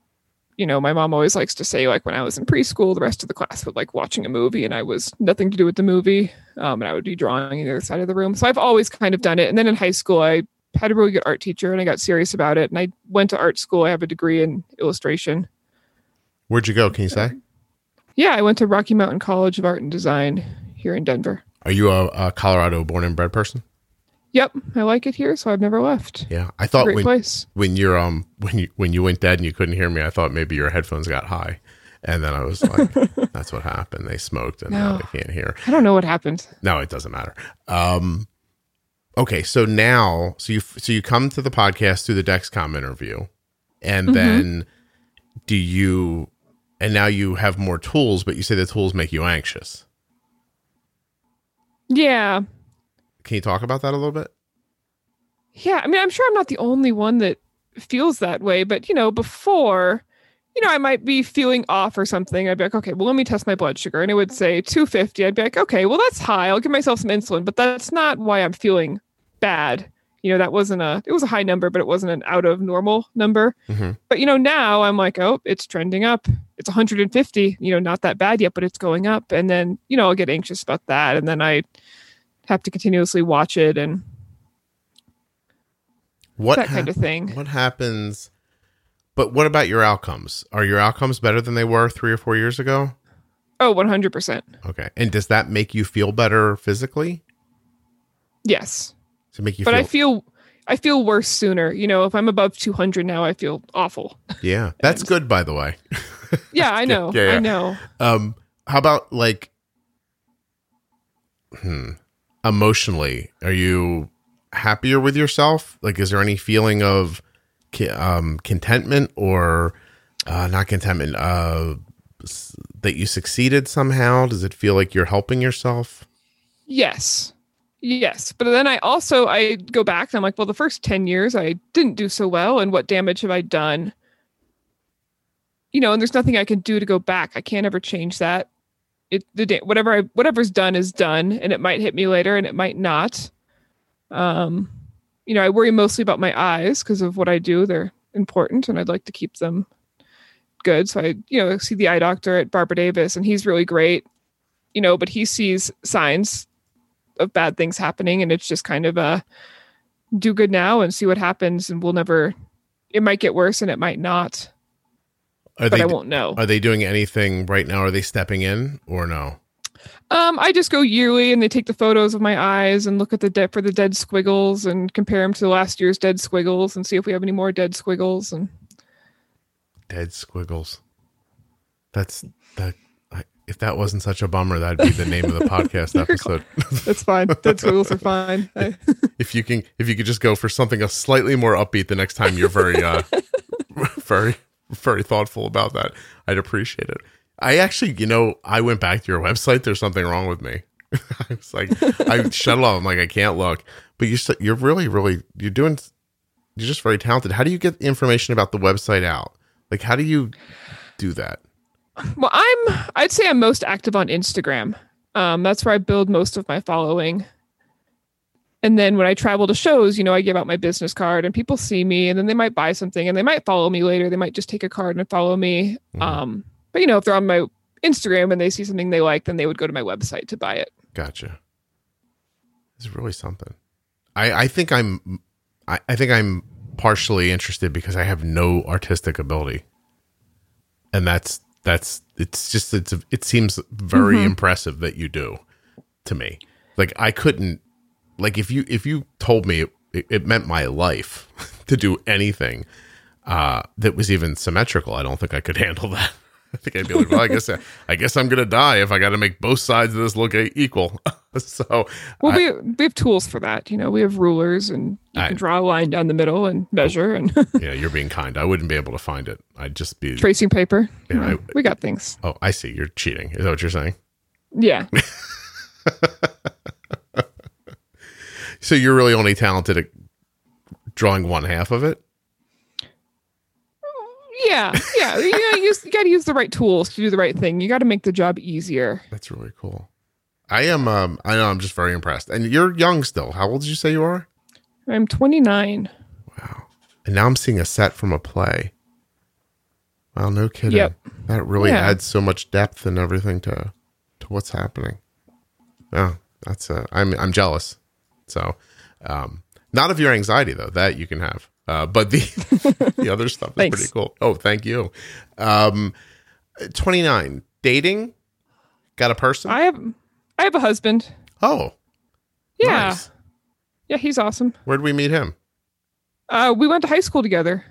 you know my mom always likes to say like when i was in preschool the rest of the class would like watching a movie and i was nothing to do with the movie um, and i would be drawing on the other side of the room so i've always kind of done it and then in high school i had a really good art teacher and i got serious about it and i went to art school i have a degree in illustration Where'd you go? Can you say? yeah i went to rocky mountain college of art and design here in denver Are you a, a Colorado born and bred person? yep i like it here so i've never left Yeah, I thought great when place when you're um when you when you went dead and you couldn't hear me, I thought maybe your headphones got high, and then I was like, that's what happened. They smoked and now No. they can't hear. i don't know what happened No, it doesn't matter. Um, okay, so now, so you so you come to the podcast through the Dexcom interview, and Mhm. then do you, and now you have more tools, but you say the tools make you anxious. yeah Can you talk about that a little bit? Yeah, I mean, I'm sure I'm not the only one that feels that way, but you know, before, you know, I might be feeling off or something. I'd be like, okay, well, let me test my blood sugar. And it would say 250. I'd be like, okay, well, that's high. I'll give myself some insulin, but that's not why I'm feeling bad. You know, that wasn't a, it was a high number, but it wasn't an out of normal number. Mhm. But, you know, now I'm like, oh, it's trending up. It's 150, you know, not that bad yet, but it's going up. And then, you know, I'll get anxious about that. And then I have to continuously watch it and What that kind of thing. What happens? But what about your outcomes? Are your outcomes better than they were three or four years ago? Oh, 100%. Okay, and does that make you feel better physically? Yes. It make you but feel? I feel I feel worse sooner. You know, if I'm above 200 now, I feel awful. yeah, that's and- good, by the way. Yeah, I know. yeah, yeah. I know. Um, how about like, hmm, emotionally, are you happier with yourself? Like, is there any feeling of um, contentment or uh, not contentment? Uh, that you succeeded somehow? Does it feel like you're helping yourself? Yes. Yes. But then I also I go back and I'm like, well, the first 10 years I didn't do so well and what damage have I done? You know, and there's nothing I can do to go back. I can't ever change that. It the whatever I whatever's done is done and it might hit me later and it might not. Um you know, I worry mostly about my eyes because of what I do. They're important and I'd like to keep them good. So I, you know, see the eye doctor at Barbara Davis and he's really great. You know, but he sees signs of bad things happening and it's just kind of uh do good now and see what happens and we'll never it might get worse and it might not Are but they i won't know are they doing anything right now? Are they stepping in or no? um i just go yearly and they take the photos of my eyes and look at the dead for the dead squiggles and compare them to last year's dead squiggles and see if we have any more dead squiggles and dead squiggles. That's that. If that wasn't such a bummer, that'd be the name of the podcast episode. That's fine. That's squiggles are fine. I, if you can, if you could just go for something a slightly more upbeat the next time, you're very, uh, very, very thoughtful about that. I'd appreciate it. I actually, you know, I went back to your website. There's something wrong with me. I was like, I shut it off. I'm like, I can't look. But you're, you're really, really, you're doing, you're just very talented. How do you get information about the website out? Like, how do you do that? Well, I'm. I'd say I'm most active on Instagram. Um, that's where I build most of my following. And then when I travel to shows, you know, I give out my business card and people see me and then they might buy something and they might follow me later. They might just take a card and follow me. Mhm. Um, but you know, if they're on my Instagram and they see something they like, then they would go to my website to buy it. Gotcha. It's really something. I, I think I'm I, I think I'm partially interested because I have no artistic ability. And that's that's it's just it's it seems very impressive that you do to me. Like I couldn't like if you if you told me it, it meant my life to do anything uh that was even symmetrical, I don't think I could handle that. I think I'd be like, well, I guess I guess I'm gonna die if I got to make both sides of this look equal. so, Well, I- we we have tools for that. You know, we have rulers and you I- can draw a line down the middle and measure and yeah, you're being kind. I wouldn't be able to find it. I'd just be. tracing paper. Yeah, You know, I- we got things. Oh, I see. You're cheating. Is that what you're saying? Yeah. So you're really only talented at drawing one half of it. Yeah, yeah. You gotta use you gotta use the right tools to do the right thing. You got to make the job easier. That's really cool. I am. Um, I know. I'm just very impressed. And you're young still. How old did you say you are? I'm 29. Wow. And now I'm seeing a set from a play. Wow, no kidding. Yep. That really Yeah. adds so much depth and everything to to what's happening. Yeah, that's uh, I'm I'm jealous. So, um, not of your anxiety though. That you can have. Uh, but the the other stuff is pretty cool. Oh, thank you. Um, 29 dating. Got a person? I have I have a husband. oh, Yeah, nice. yeah. He's awesome. Where'd we meet him? Uh, we went to high school together.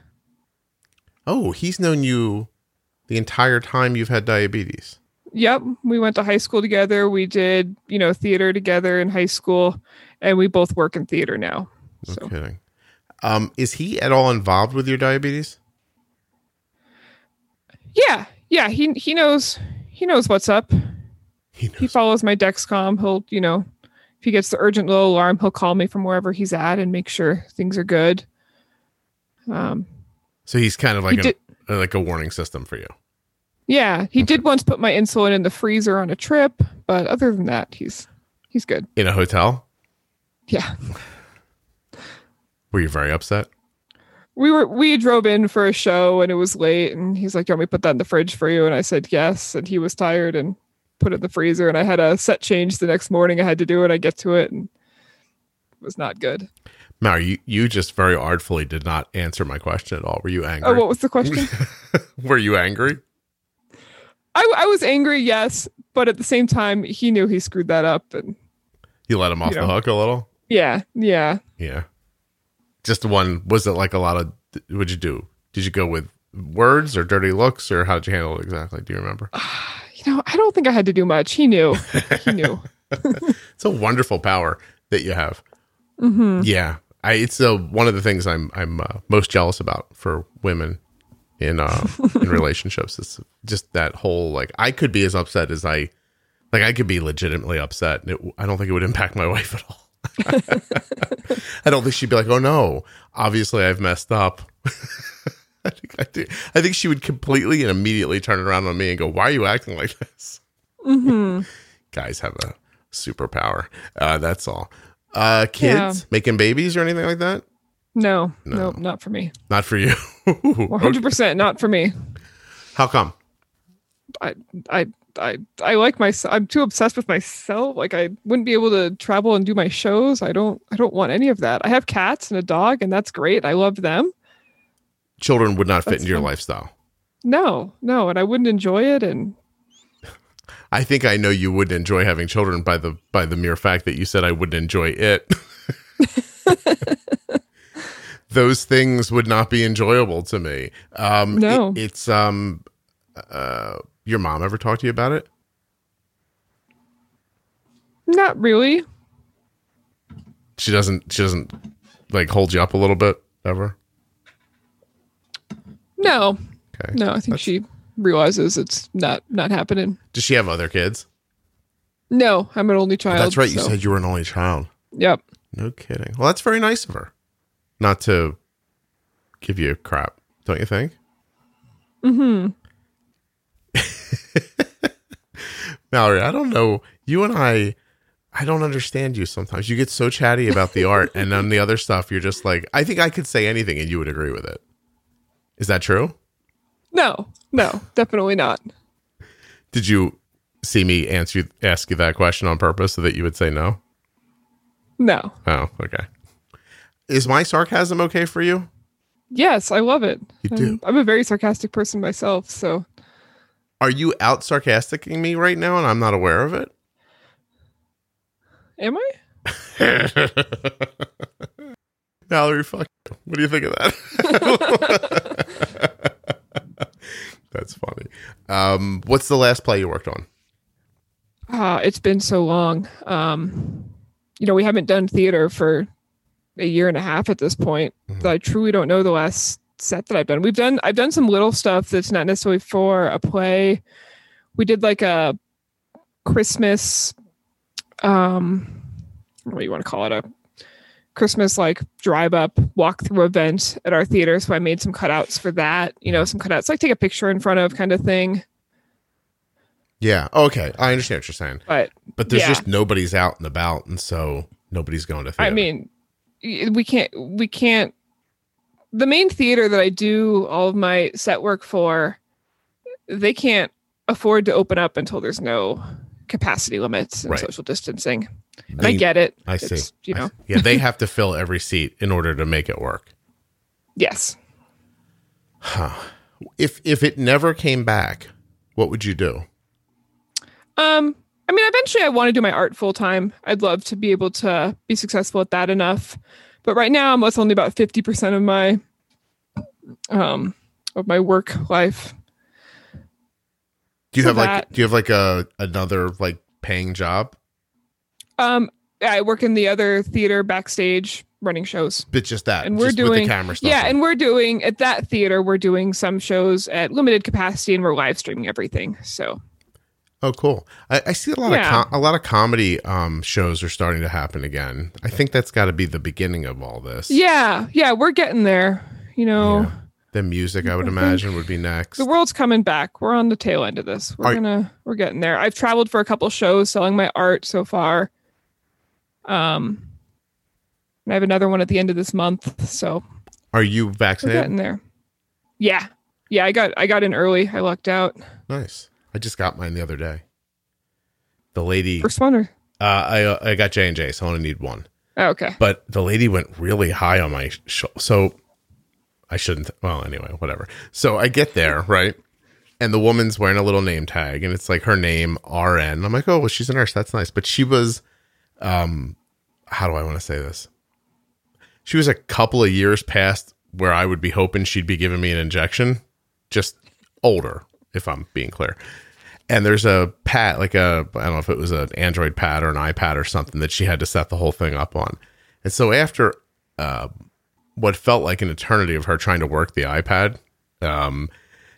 Oh, he's known you the entire time you've had diabetes. Yep, we went to high school together. We did you know theater together in high school, and we both work in theater now. No So kidding. Um, is he at all involved with your diabetes? yeah, yeah. He he knows he knows what's up. He He follows my Dexcom. He'll you know if he gets the urgent low alarm, he'll call me from wherever he's at and make sure things are good. Um, So he's kind of like He a did- uh, like a warning system for you. Yeah, he did once put my insulin in the freezer on a trip, but other than that, he's he's good. In a hotel, Yeah. were you very upset? We were we drove in for a show and it was late and he's like, "Do you want me to put that in the fridge for you?" And I said yes, and he was tired and put it in the freezer and I had a set change the next morning. I had to do it. I get to it and it was not good. Mar, you, you just very artfully did not answer my question at all. Were you oh, angry? Oh, what was the question? Were you angry? I I was angry, yes, but at the same time, he knew he screwed that up and You let him off the know. hook a little? yeah, yeah. Yeah. Just one. Was it like a lot of? What'd you do? Did you go with words or dirty looks or how did you handle it exactly? Do you remember? You know, I don't think I had to do much. He knew. He knew. It's a wonderful power that you have. hmm Yeah, I, it's uh, one of the things I'm I'm uh, most jealous about for women in uh, in relationships. It's just that whole like I could be as upset as I like I could be legitimately upset. And it, I don't think it would impact my wife at all. I don't think she'd be like, "Oh no, obviously I've messed up." I think I, do. I think she would completely and immediately turn around on me and go, "Why are you acting like this?" hmm Guys have a superpower. Uh, that's all. Uh, kids making babies or anything like that? No, No. no, not for me. Not for you. One hundred percent not for me. How come? I, I, I, I like myself. I'm too obsessed with myself. Like I wouldn't be able to travel and do my shows. I don't. I don't want any of that. I have cats and a dog, and that's great. I love them. Children would not fit into your fine. lifestyle. No, no, and I wouldn't enjoy it. And I think I know you wouldn't enjoy having children by the by the mere fact that you said I wouldn't enjoy it. those things would not be enjoyable to me. Um, No. it- it's um, uh, your mom ever talked to you about it? Not really. She doesn't. She doesn't like hold you up a little bit ever. No. Okay. No, I think That's- she realizes it's not not happening. Does she have other kids? No, I'm an only child. that's right. You so- said you were an only child. Yep. No kidding. Well, that's very nice of her. Not to give you crap, don't you think? Mm-hmm. Mallory, I don't know. You and I, I don't understand you sometimes. You get so chatty about the art, and then the other stuff, you're just like, I think I could say anything and you would agree with it. Is that true? No, no, definitely not. Did you see me answer ask you that question on purpose so that you would say no? No. Oh, okay. Is my sarcasm okay for you? Yes, I love it. You I'm, do? I'm a very sarcastic person myself, so Are you out sarcasticing me right now and I'm not aware of it? am I? Valerie, fuck you. What do you think of that? That's funny. Um, what's the last play you worked on? Ah, it's been so long. Um, you know, we haven't done theater for a year and a half at this point. Mhm. That I truly don't know the last set that I've done. We've done I've done some little stuff that's not necessarily for a play. We did like a Christmas um what do you want to call it? A Christmas like drive up walk through event at our theater. So I made some cutouts for that, you know, some cutouts like take a picture in front of kind of thing. Yeah. Okay. I understand what you're saying. But But there's Yeah. just nobody's out and about, and so nobody's going to theater. I mean, we can't, we can't. The main theater that I do all of my set work for, they can't afford to open up until there's no capacity limits and Right. social distancing. And I get it. I see. It's, you know, see. yeah, they have to fill every seat in order to make it work. yes. If if it never came back, what would you do? Um, I mean, eventually I want to do my art full time. I'd love to be able to be successful at that enough. But right now I'm with only about 50% of my um of my work life. Do you have like do you have like a another like paying job? Um I work in the other theater backstage running shows. But just that, And we're doing- the camera stuff. Yeah, on. and we're doing at that theater we're doing some shows at limited capacity and we're live streaming everything. So Oh, cool! I, I see a lot Yeah. of com- a lot of comedy um, shows are starting to happen again. I think that's got to be the beginning of all this. yeah, yeah, we're getting there. You know, Yeah. The music, I would imagine, would be next. the world's coming back. We're on the tail end of this. We're Are- gonna we're getting there. I've traveled for a couple shows selling my art so far. Um and I have another one at the end of this month, so Are you we're vaccinated? getting there. Yeah. Yeah, I got I got in early. I lucked out. Nice. I just got mine the other day. The lady, First one uh, I uh, I got J and J, so I only need one. oh, okay. But the lady went really high on my sh- so I shouldn't. Well, anyway, whatever. So I get there right, and the woman's wearing a little name tag, and it's like her name RN. I'm like, oh, well, she's a nurse. That's nice. But she was, um, how do I want to say this? She was a couple of years past where I would be hoping she'd be giving me an injection, just older, if I'm being clear. And there's a pad, like a, I don't know if it was an Android pad or an iPad or something that she had to set the whole thing up on. And so after uh, what felt like an eternity of her trying to work the iPad, um,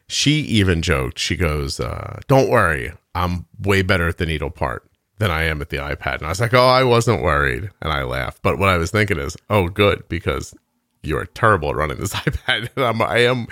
she even joked, she goes, uh, Don't worry, I'm way better at the needle part than I am at the iPad. And I was like, Oh, I wasn't worried. And I laughed. But what I was thinking is, Oh, good, because you're terrible at running this iPad. And I'm, I am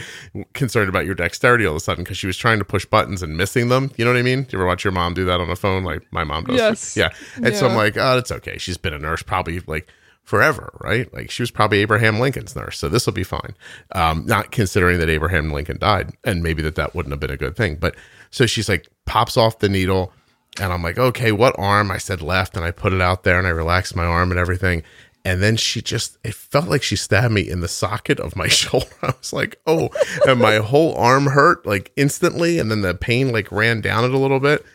concerned about your dexterity all of a sudden because she was trying to push buttons and missing them. You know what I mean? Do you ever watch your mom do that on a phone like my mom does? Yes. Yeah. And so I'm like, oh, it's okay. She's been a nurse probably like forever, right? Like she was probably Abraham Lincoln's nurse. So this will be fine. Um, not considering that Abraham Lincoln died and maybe that that wouldn't have been a good thing. But so she's like, pops off the needle. And I'm like, okay, what arm? I said left, and I put it out there and I relaxed my arm and everything. And then she just, it felt like she stabbed me in the socket of my shoulder. I was like, oh, and my whole arm hurt like instantly. And then the pain like ran down it a little bit.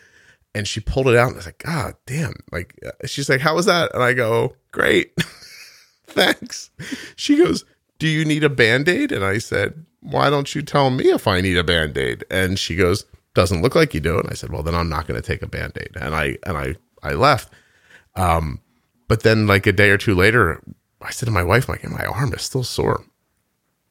And she pulled it out and I was like, God damn. Like, uh, she's like, how was that? And I go, great. Thanks. She goes, Do you need a band aid? And I said, Why don't you tell me if I need a band aid? And she goes, Doesn't look like you do. And I said, Well, then I'm not going to take a band aid. And I, and I, I left. Um, but then like a day or two later, I said to my wife, like, my arm is still sore.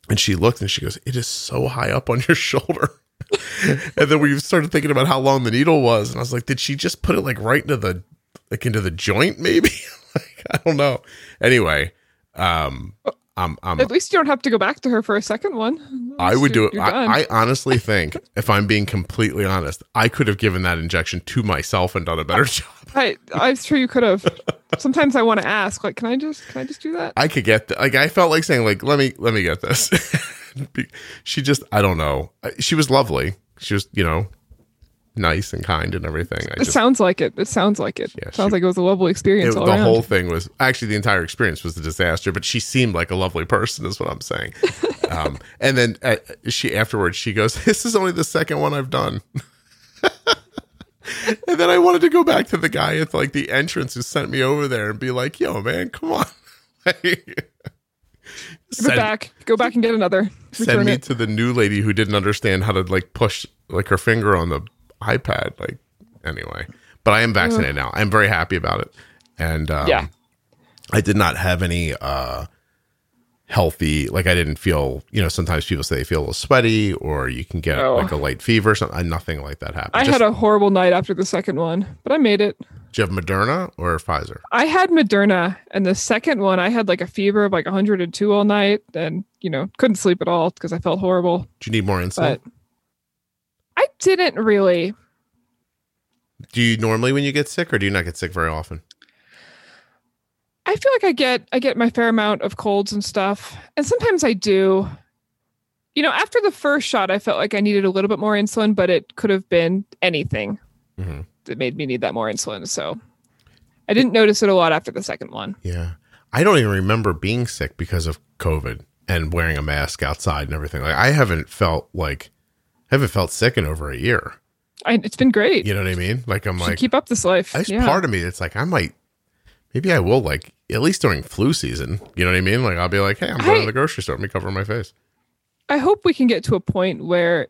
And she looked and she goes, It is so high up on your shoulder. and then we started thinking about how long the needle was. And I was like, Did she just put it like right into the like into the joint, maybe? Like, I don't know. Anyway, um I'm I'm At least you don't have to go back to her for a second one. I would do it. I, I honestly think, if I'm being completely honest, I could have given that injection to myself and done a better job. I, I'm sure you could have. Sometimes I want to ask, like, can I just, can I just do that? I could get th- like I felt like saying like let me let me get this. She just I don't know. She was lovely. She was you know nice and kind and everything. I It just sounds like it. It sounds like it. Yeah, sounds she- like it was a lovely experience it, the around. whole thing was actually the entire experience was a disaster. But she seemed like a lovely person, is what I'm saying. um, and then uh, she afterwards she goes, "This is only the second one I've done." and then I wanted to go back to the guy at like the entrance who sent me over there and be like, "Yo, man, come on." Give it back. Go back and get another. send me it. to the new lady who didn't understand how to like push like her finger on the iPad. Like anyway, but I am vaccinated now. I'm very happy about it, and um, Yeah. I did not have any uh healthy like I didn't feel you know sometimes people say they feel a little sweaty or you can get Oh. like a light fever or something. Nothing like that happened. I Just- had a horrible night after the second one, but I made it. do you have Moderna or Pfizer? I had Moderna, and the second one, I had like a fever of like 102 all night, and you know couldn't sleep at all because I felt horrible. Do you need more insulin? But I didn't really. do you normally when you get sick or do you not get sick very often? I feel like I get I get my fair amount of colds and stuff, and sometimes I do. You know, after the first shot, I felt like I needed a little bit more insulin, but it could have been anything Mhm. that made me need that more insulin. So I didn't notice it a lot after the second one. Yeah. I don't even remember being sick because of COVID and wearing a mask outside and everything. Like I haven't felt like haven't felt sick in over a year. I, it's been great. You know what I mean? Like I'm Should like keep up this life. there's yeah. part of me that's like I might maybe I will like at least during flu season. You know what I mean? Like I'll be like, hey, I'm going I- to the grocery store. Let me cover my face. I hope we can get to a point where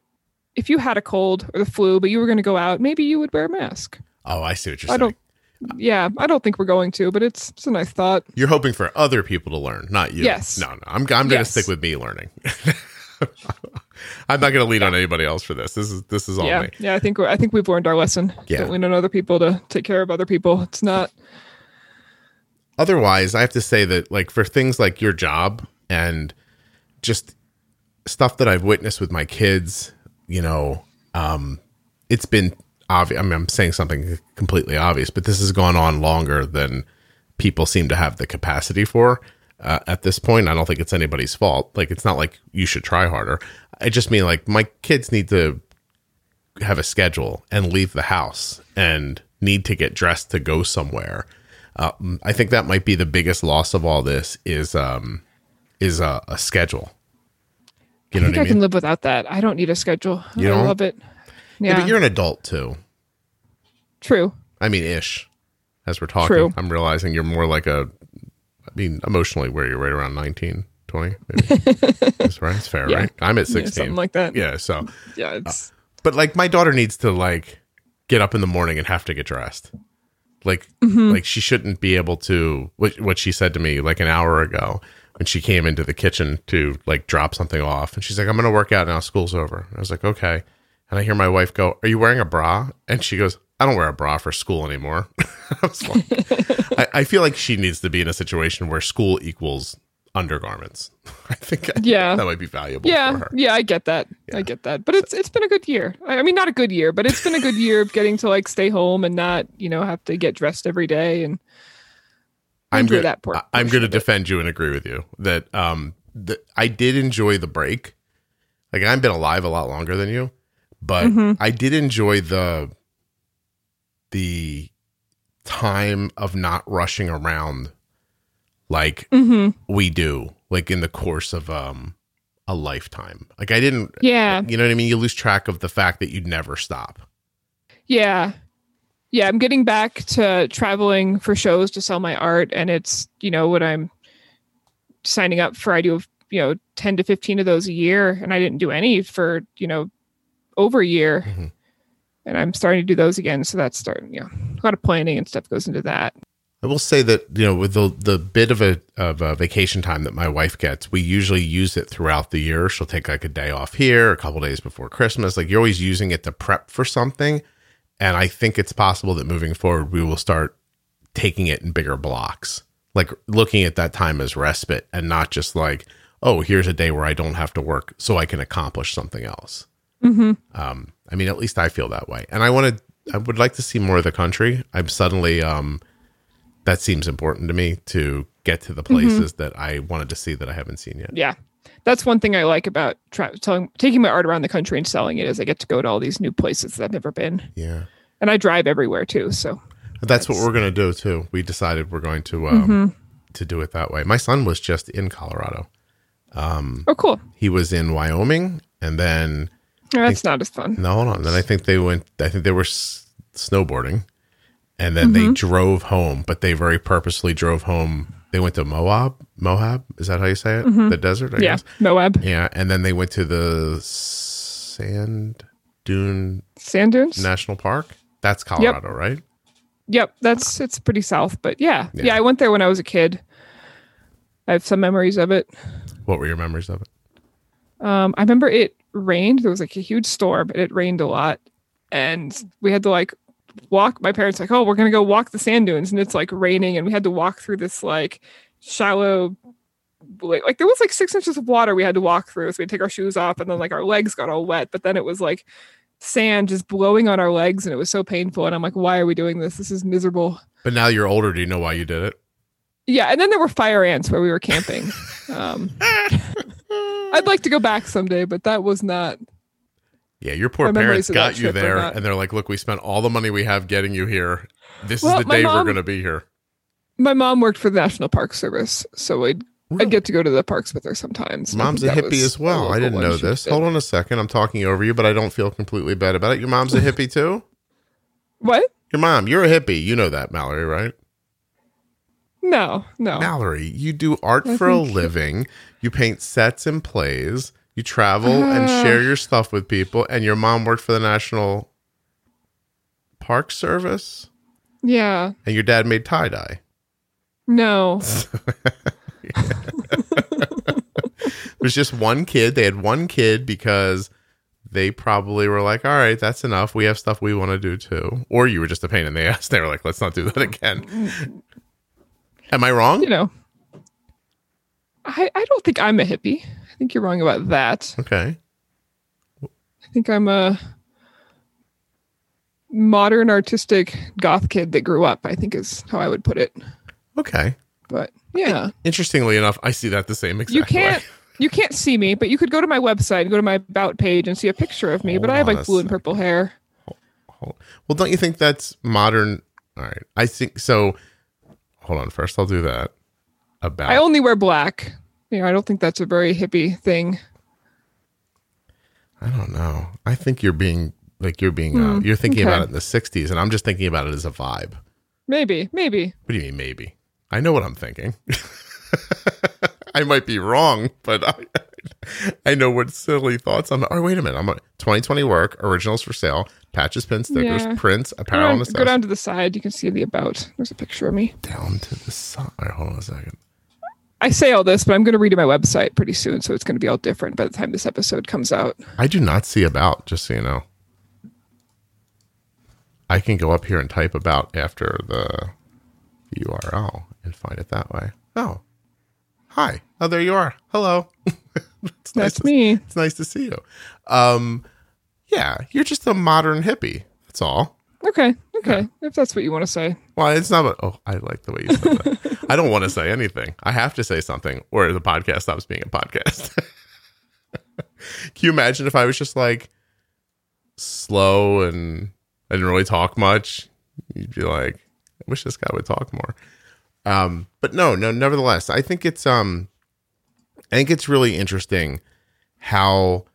if you had a cold or the flu, but you were going to go out, maybe you would wear a mask. Oh, I see what you're I saying. don't. Yeah, I don't think we're going to, but it's it's a nice thought. You're hoping for other people to learn, not you. Yes. No, no. I'm I'm going to Yes. stick with me learning. I'm not going to lean on anybody else for this. This is this is all yeah, me. yeah. I think I think we've learned our lesson. Yeah. Don't lean on other people to take care of other people. It's not. otherwise i have to say that like for things like your job and just stuff that i've witnessed with my kids you know um it's been obvious i mean i'm saying something completely obvious but this has gone on longer than people seem to have the capacity for uh, at this point i don't think it's anybody's fault like it's not like you should try harder i just mean like my kids need to have a schedule and leave the house and need to get dressed to go somewhere. Um, I think that might be the biggest loss of all this is um, is a, a schedule. You know I think I, mean? can live without that. I don't need a schedule. You I love it. yeah. Yeah, but you're an adult too. true. I mean, ish. As we're talking, True. I'm realizing you're more like a. I mean, emotionally, where you're right around 19, 20, maybe. That's right. It's fair, Yeah. right? I'm at Yeah, 16. something like that. yeah. So, Yeah, it's but like my daughter needs to like get up in the morning and have to get dressed like Mm-hmm. like she shouldn't be able to what, what she said to me like an hour ago when she came into the kitchen to like drop something off and she's like i'm gonna work out now school's over i was like okay and i hear my wife go are you wearing a bra and she goes i don't wear a bra for school anymore I, like, I, I feel like she needs to be in a situation where school equals undergarments i think Yeah. that might be valuable for yeah, her yeah. I get that. I get that. But it's it's been a good year. I I mean, not a good year, but it's been a good year of getting to like stay home and not you know have to get dressed every day and I'm good. that I- I'm going to defend you and agree with you that um that I did enjoy the break. Like I've been alive a lot longer than you, but Mm-hmm. I did enjoy the the time of not rushing around like Mm-hmm. we do like in the course of um a lifetime. Like I didn't Yeah. you know what I mean? You lose track of the fact that you'd never stop. Yeah. Yeah, I'm getting back to traveling for shows to sell my art and it's, you know, when I'm signing up for I do you know, 10 to 15 of those a year. And I didn't do any for, you know, over a year. Mhm. And I'm starting to do those again. So that's starting, you know, a lot of planning and stuff goes into that. I will say that you know with the the bit of a of a vacation time that my wife gets, we usually use it throughout the year. She'll take like a day off here, a couple days before Christmas. Like you're always using it to prep for something, and I think it's possible that moving forward we will start taking it in bigger blocks, like looking at that time as respite and not just like oh here's a day where I don't have to work so I can accomplish something else. Mm-hmm. Um, I mean, at least I feel that way, and I want to. I would like to see more of the country. I'm suddenly um, that seems important to me to get to the places that I wanted to see that I haven't seen yet. Yeah. That's one thing I like about tra- telling, taking my art around the country and selling it is I get to go to all these new places that I've never been. Yeah, And I drive everywhere too. So that's what we're gonna do too. We decided we're going to um, Mm-hmm. to do it that way. My son was just in Colorado. Um, Oh, cool. He was in Wyoming, and then That's not as fun. no, hold on. Then I think they went. I think they were s- snowboarding, and then Mm-hmm. they drove home. But they very purposely drove home. They went to Moab. Moab is that how you say it? The desert. I Mm-hmm. Yeah. guess. Moab. Yeah, and then they went to the Sand Dune Sand dunes. National Park. That's Colorado, right? Yep. That's, it's pretty south, but yeah. Yeah. yeah. I went there when I was a kid. I have some memories of it. What were your memories of it? Um, I remember it rained. There was like a huge storm, and it rained a lot, and we had to like walk. My parents like, oh, we're gonna go walk the sand dunes, and it's like raining, and we had to walk through this like shallow. Like, like there was like six inches of water we had to walk through, so we had to take our shoes off, and then like our legs got all wet. But then it was like sand just blowing on our legs, and it was so painful. And I'm like, why are we doing this? This is miserable. But now you're older. Do you know why you did it? Yeah, and then there were fire ants where we were camping. Um, I'd like to go back someday, but that was not Yeah, your poor parents got you there, and they're like, "Look, we spent all the money we have getting you here. This Well, is the day mom- we're going to be here." my mom worked for the National Park Service, so I'd, Really? I'd get to go to the parks with her sometimes. Mom's a hippie as well. I didn't know this. did. Hold on a second. I'm talking over you, but I don't feel completely bad about it. Your mom's a hippie too. What? Your mom, you're a hippie. You know that, Mallory, right? No, no. Mallory, you do art for a living. You paint sets and plays. You travel and Ah. share your stuff with people. And your mom worked for the National Park Service. Yeah, And your dad made tie dye. no. It was just one kid. They had one kid because they probably were like, all right, that's enough. We have stuff we want to do too. Or you were just a pain in the ass. They were like, let's not do that again. Am I wrong? you know, I I don't think I'm a hippie. I think you're wrong about that. Okay. I think I'm a modern artistic goth kid that grew up. I think is how I would put it. Okay. But yeah, Interestingly enough, I see that the same exact you can't. way. You can't see me, but you could go to my website and go to my about page and see a picture of me. but I have like blue and purple hair. Hold- Well, don't you think that's modern? All right. I think so. Hold on. First, I'll do that. About. I only wear black. You know, I don't think that's a very hippie thing. I don't know. I think you're being like you're being uh, Hmm, you're thinking okay. about it in the '60s, and I'm just thinking about it as a vibe. Maybe, maybe. What do you mean, maybe? I know what I'm thinking. I might be wrong, but I, I know what silly thoughts I'm. Oh, wait a minute! I'm a 2020 work originals for sale, patches, pins, stickers, Yeah. prints, apparel, and go down to the side. You can see the about. There's a picture of me. Down to the side. Hold on a second. I say all this, but I'm going to redo my website pretty soon, so it's going to be all different by the time this episode comes out. I do not see about. Just so you know, I can go up here and type about after the URL and find it that way. Oh, hi. Oh, there you are. Hello. it's nice That's to- me. It's nice to see you. Um, yeah, you're just a modern hippie. That's all. Okay, okay. If that's what you want to say. Well, it's not. A, oh, I like the way you said that. I don't want to say anything. I have to say something, or the podcast stops being a podcast. Can you imagine if I was just like slow and I didn't really talk much? You'd be like, I wish this guy would talk more. Um, but no, no. Nevertheless, I think it's um, I think it's really interesting how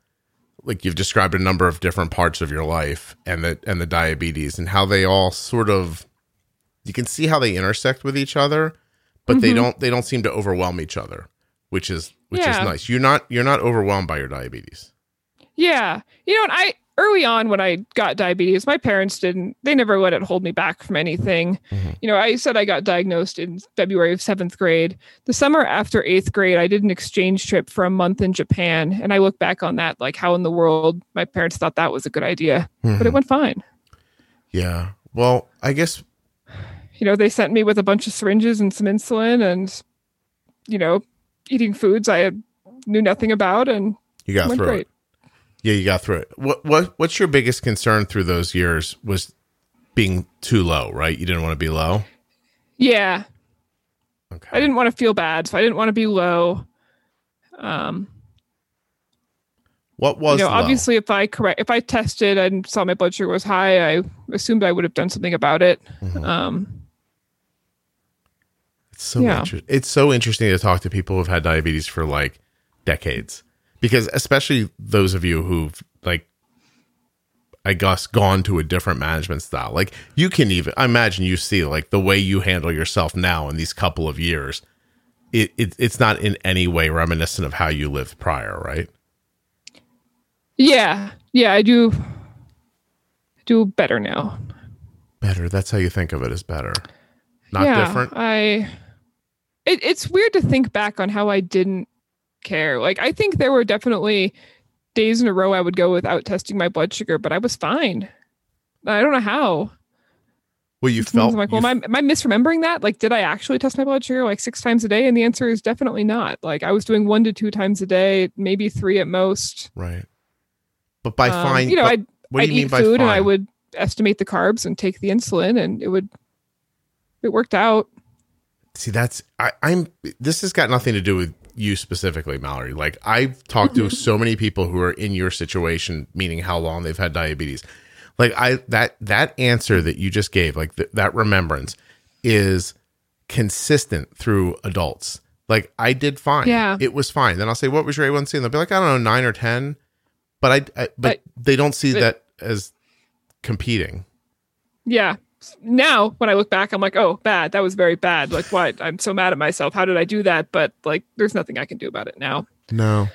like you've described a number of different parts of your life and the and the diabetes and how they all sort of you can see how they intersect with each other but they mm-hmm. don't they don't seem to overwhelm each other which is which Yeah. is nice. You're not you're not overwhelmed by your diabetes. Yeah. You know, and I early on when I got diabetes, my parents didn't they never let it hold me back from anything. Mhm. You know, I said I got diagnosed in February of 7th grade. The summer after 8th grade, I did an exchange trip for a month in Japan, and I look back on that like how in the world my parents thought that was a good idea, but it Mhm. went fine. Yeah. Well, I guess You know, they sent me with a bunch of syringes and some insulin and you know, eating foods I had knew nothing about and you got through great. it. Yeah, you got through it. What what what's your biggest concern through those years was being too low, right? You didn't want to be low. Yeah, Okay. I didn't want to feel bad, so I didn't want to be low. Um, what was you know, obviously, if I correct, if I tested and saw my blood sugar was high, I assumed I would have done something about it. Mhm. Um, It's so Yeah. inter- it's so interesting to talk to people who've had diabetes for like decades. Because especially those of you who've like I guess gone to a different management style. Like you can even I imagine you see like the way you handle yourself now in these couple of years. It, it it's not in any way reminiscent of how you lived prior, right? yeah, yeah, I do do better now. Better. That's how you think of it as better. Not yeah, different. I. It, it's weird to think back on how I didn't care. Like I think there were definitely days in a row I would go without testing my blood sugar, but I was fine. I don't know how. Well, you Sometimes felt I'm like, well, am I, am I misremembering that? Like, did I actually test my blood sugar like six times a day? And the answer is definitely not. Like, I was doing one to two times a day, maybe three at most. right. But by Um, fine, you know, I'd, what I'd you mean eat by food and I would estimate the carbs and take the insulin, and it would, it worked out. See, that's I, I'm. This has got nothing to do with you specifically, Mallory. Like I've talked to so many people who are in your situation, meaning how long they've had diabetes. Like I that that answer that you just gave, like th- that remembrance, is consistent through adults. Like I did fine. Yeah. it was fine. Then I'll say, "What was your A1C?" And they'll be like, "I don't know, nine or 10. But I, I but But- they don't see but- that as competing. Yeah. Now, when I look back, I'm like, oh, bad. That was very bad. Like, what? I'm so mad at myself. How did I do that? But like, there's nothing I can do about it now. No.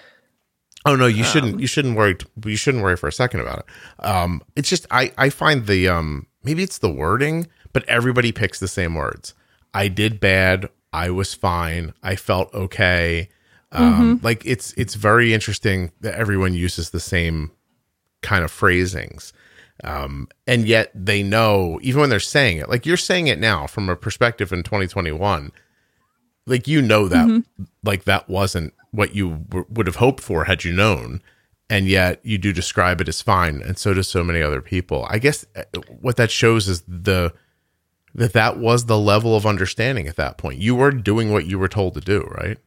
Oh no, you shouldn't. Um, You shouldn't worry. You shouldn't worry for a second about it. Um, it's just I I find the um maybe it's the wording, but everybody picks the same words. I did bad. I was fine. I felt okay. Um, like it's it's very interesting that everyone uses the same kind of phrasings. Um, and yet they know even when they're saying it, like you're saying it now from a perspective in 2021, like you know that like that wasn't what you w- would have hoped for had you known and yet you do describe it as fine and so do so many other people. I guess uh, what that shows is the that that was the level of understanding at that point. You were doing what you were told to do right?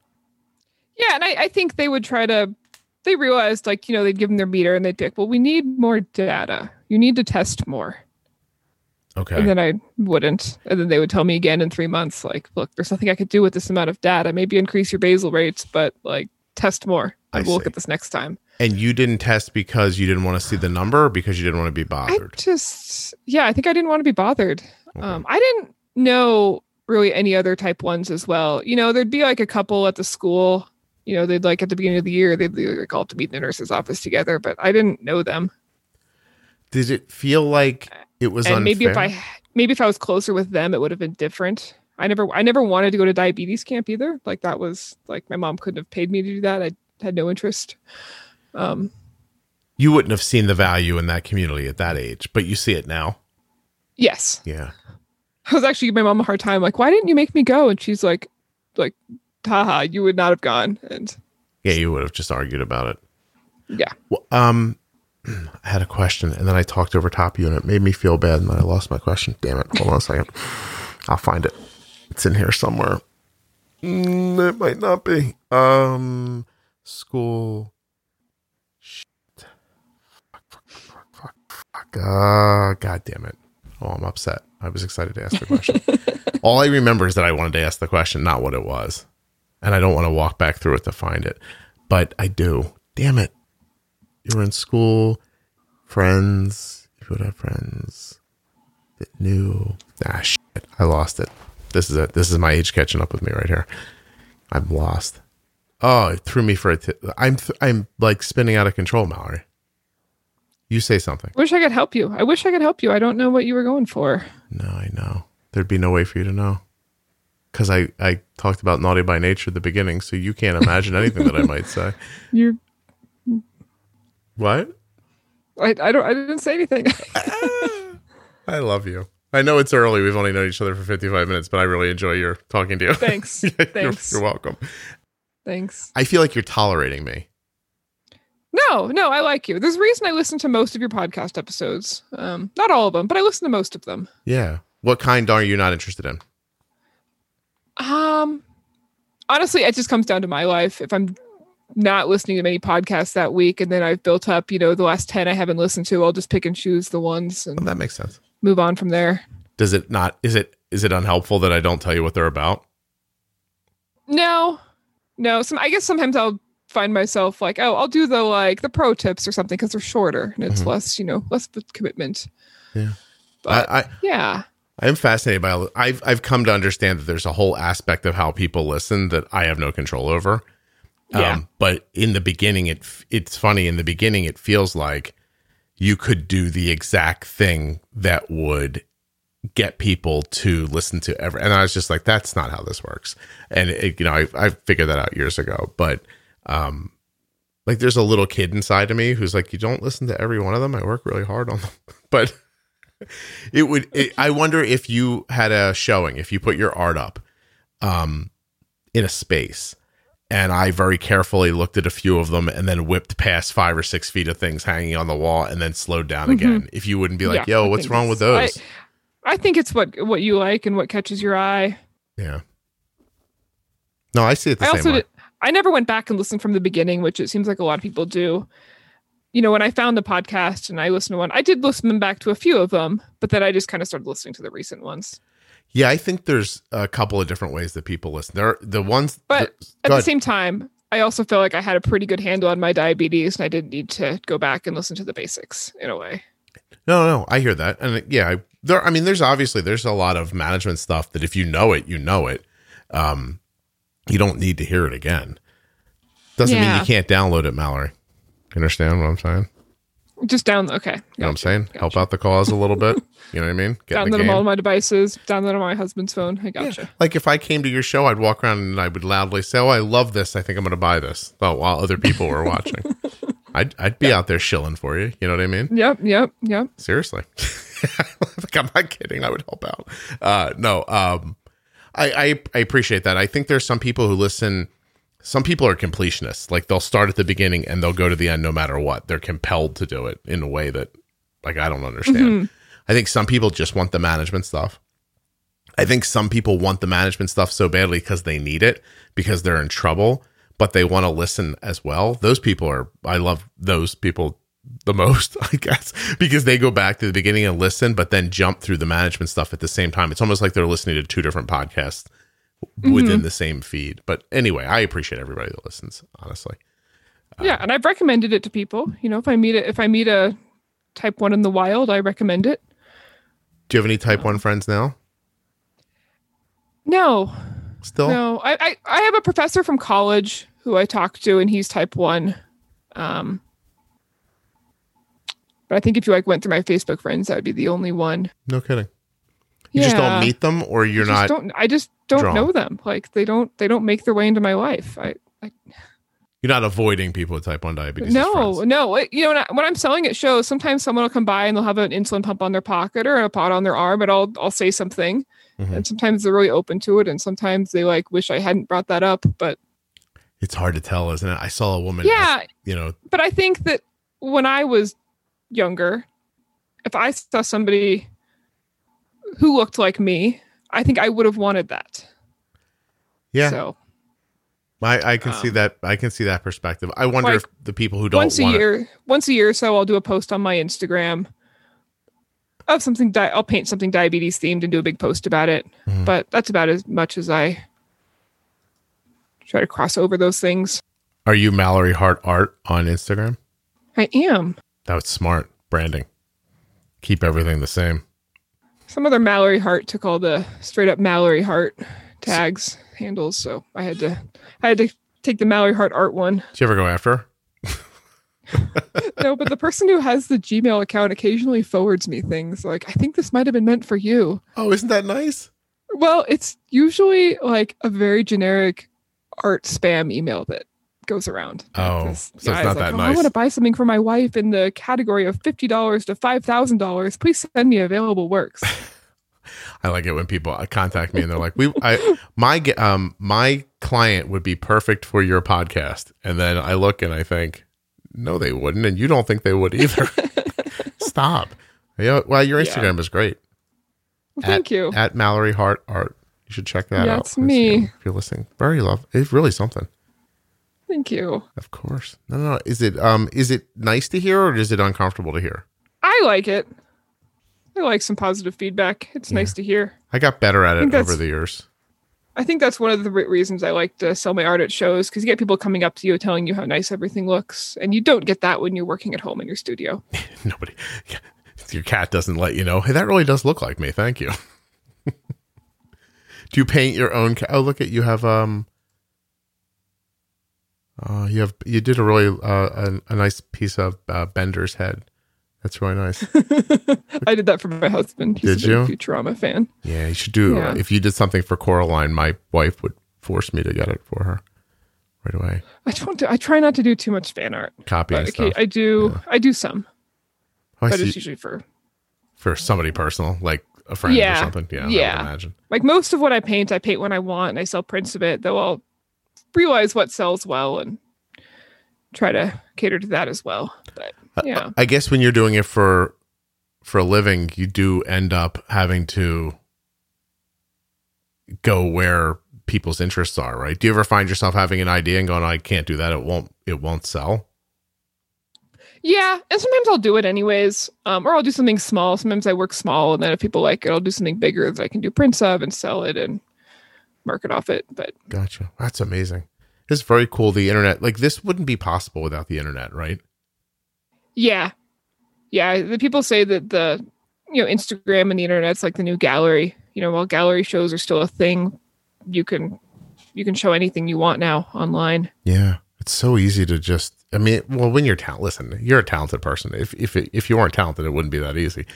Yeah, and I, I think they would try to. They realized, like, you know, they'd give them their meter and they'd be like, well, we need more data. You need to test more. okay And then I wouldn't. And then they would tell me again in three months, like, look, there's nothing I could do with this amount of data. Maybe increase your basal rates, but like, test more. I And we'll look at this next time. and you didn't test because you didn't want to see the number or because you didn't want to be I bothered just, yeah, I think I didn't want to be bothered. Um, I didn't know really any other type ones as well. You know, there'd be like a couple at the school. You know, they'd like at the beginning of the year, they'd be like all to meet in the nurse's office together, but I didn't know them. did it feel like it was and unfair? maybe if I maybe if I was closer with them, it would have been different. I never I never wanted to go to diabetes camp either. Like that was like my mom couldn't have paid me to do that. I had no interest. Um, you wouldn't have seen the value in that community at that age but you see it now yes, yeah I was actually giving my mom a hard time. Like, why didn't you make me go? And she's like, like, haha, you would not have gone. And yeah you would have just argued about it yeah, Well, um, I had a question and then I talked over top of you and it made me feel bad and then I lost my question. Damn it. Hold on a second. I'll find it. It's in here somewhere. Mm, it might not be. Um, school. Shit. Fuck, fuck, fuck, fuck, fuck. Ah, God damn it. Oh, I'm upset. I was excited to ask the question. All I remember is that I wanted to ask the question, not what it was. And I don't want to walk back through it to find it. But I do. Damn it you were in school, friends, you would have friends that knew. Ah, shit. I lost it. This is it. This is my age catching up with me right here. I'm lost. Oh, it threw me for a. T- I'm th- I'm like spinning out of control, Mallory. You say something. I wish I could help you. I wish I could help you. I don't know what you were going for. No, I know. There'd be no way for you to know. Because I, I talked about naughty by nature at the beginning, so you can't imagine anything that I might say. You're What? I, I don't I didn't say anything. I love you. I know it's early. We've only known each other for 55 minutes, but I really enjoy your talking to you. Thanks. You're- Thanks. You're, welcome. Thanks. I feel like you're tolerating me. No, no, I like you. There's a reason I listen to most of your podcast episodes. Um, not all of them, but I listen to most of them. Yeah. What kind are you not interested in? Um, honestly, it just comes down to my life. If I'm not listening to many podcasts that week, and then I've built up, you know, the last ten I haven't listened to, I'll just pick and choose the ones Well, that makes sense. move on from there. Does it not? Is it is it unhelpful that I don't tell you what they're about? No, no. Some I guess sometimes I'll find myself like, oh, I'll do the like the pro tips or something because they're shorter and it's Mhm. less, you know, less of a commitment. Yeah. But I, I yeah, I'm fascinated by. I've I've come to understand that there's a whole aspect of how people listen that I have no control over. Yeah. but in the beginning, it it's funny. In the beginning, it feels like you could do the exact thing that would get people to listen to every. And I was just like, that's not how this works. And it, you know, I I figured that out years ago. But um, like, there's a little kid inside of me who's like, you don't listen to every one of them. I work really hard on them, but it would it, i wonder if you had a showing if you put your art up um in a space and i very carefully looked at a few of them and then whipped past five or six feet of things hanging on the wall and then slowed down again. If you wouldn't be like Yeah, yo I what's wrong with those? I think it's what what you like and what catches your eye. yeah. No i see it the I same also way. did, I never went back and listened from the beginning, which it seems like a lot of people do. You know, when I found the podcast and I listened to one, I did listen them back to a few of them, but then I just kind of started listening to the recent ones. yeah i think there's a couple of different ways that people listen there are the ones But At go the same time, I also feel like I had a pretty good handle on my diabetes and I didn't need to go back and listen to the basics in a way. No, no, I hear that, and yeah, I, there. I mean, there's obviously there's a lot of management stuff that if you know it, you know it. Um, you don't need to hear it again. Doesn't mean you can't download it, Mallory. You understand what I'm saying? Just down, okay. You know what I'm gotcha. saying? Help out the cause a little bit. You know what I mean? Get Download the them all my devices, download on my husband's phone. I gotcha. Like if I came to your show, I'd walk around and I would loudly say, "Oh, I love this. I think I'm going to buy this." Oh, while other people were watching, I'd I'd be out there shilling for you. You know what I mean? Yep, yep, yep. Seriously. like, I'm not kidding. I would help out. Uh, no, um, I, I, I appreciate that. I think there's some people who listen. Some people are completionists. Like they'll start at the beginning and they'll go to the end no matter what. They're compelled to do it in a way that, like, I don't understand. Mm-hmm. I think some people just want the management stuff. I think some people want the management stuff so badly because they need it because they're in trouble, but they want to listen as well. Those people are, I love those people the most, I guess, because they go back to the beginning and listen, but then jump through the management stuff at the same time. It's almost like they're listening to two different podcasts within the same feed. But anyway, I appreciate everybody that listens, honestly. yeah, and I've recommended it to people. You know, if I meet it, if I meet a type one in the wild, I recommend it. Do you have any type 1 friends now? No, Still? no, I, I I have a professor from college who I talk to, and he's type one. Um, but I think if you like went through my Facebook friends, that would be the only one. No kidding. You just don't meet them or you're not. Don't, I just don't drawn. know them. Like they don't they don't make their way into my life. I, I You're not avoiding people with type 1 diabetes. no no. You know when, I, when I'm selling at shows, sometimes someone will come by and they'll have an insulin pump on their pocket or a pod on their arm, and I'll I'll say something. Mhm. And sometimes they're really open to it, and sometimes they like wish I hadn't brought that up. But It's hard to tell, isn't it? I saw a woman, yeah, you know, but I think that when I was younger, if I saw somebody who looked like me, I think I would have wanted that. yeah, So I, I can see um, that. I can see that perspective. I wonder like, if the people who don't once a want year, once a year or so, I'll do a post on my Instagram of something. Di- I'll paint something diabetes themed and do a big post about it. Mhm. But that's about as much as I try to cross over those things. Are you Mallory Hart Art on Instagram? I am. That was smart branding. Keep everything the same. Some other Mallory Hart took all the straight up Mallory Hart tags handles, so I had to I had to take the Mallory Hart art one. Did you ever go after her? No, but the person who has the Gmail account occasionally forwards me things like, I think this might have been meant for you. Oh, isn't that nice? Well, it's usually like a very generic art spam email that goes around. Oh, so it's not like, that "Oh, nice." I want to buy something for my wife in the category of fifty dollars to five thousand dollars. Please send me available works. I like it when people uh, contact me and they're like, "We, I, my, um, my client would be perfect for your podcast," and then I look and I think, "No, they wouldn't," and you don't think they would either. Stop. Yeah, well, your Yeah. Instagram is great. Well, thank at, you. at Mallory Hart Art. You should check that Yeah, out. That's me. If you're listening, very love. It's really something. Thank you. Of course. No, no, no. Is it um is it nice to hear or is it uncomfortable to hear? I like it. I like some positive feedback. It's nice to hear. I got better at it over the years. I think that's one of the reasons I like to sell my art at shows because you get people coming up to you telling you how nice everything looks, and you don't get that when you're working at home in your studio. Nobody your cat doesn't let you know. Hey, that really does look like me. Thank you. Do you paint your own cat? Oh, look at you have um uh, you have you did a really uh, a, a nice piece of uh, Bender's head. That's really nice. I did that for my husband. He's Did you? Futurama fan. Yeah, you should do. Yeah. If you did something for Coraline, my wife would force me to get it for her right away. I don't. Do, I try not to do too much fan art, Copy okay. I do. I do some, Oh, I but it's usually for for somebody personal, like a friend or something. Yeah, I Yeah. imagine. like most of what I paint. I paint when I want, and I sell prints of it. Though I'll realize what sells well and try to cater to that as well. But yeah, I guess when you're doing it for for a living, you do end up having to go where people's interests are, right? Do you ever find yourself having an idea and going, "I can't do that. It won't. It won't sell." yeah, and sometimes I'll do it anyways, um, or I'll do something small. Sometimes I work small, and then if people like it, I'll do something bigger that I can do prints of and sell it and market off it. But Gotcha. That's amazing. It's very cool. The internet, like this, wouldn't be possible without the internet, right? Yeah. Yeah. The people say that the you know, Instagram and the internet's like the new gallery. You know, while gallery shows are still a thing, you can you can show anything you want now online. Yeah, it's so easy to just. I mean, well, when you're talented, listen, you're a talented person. If if it, if you weren't talented, it wouldn't be that easy.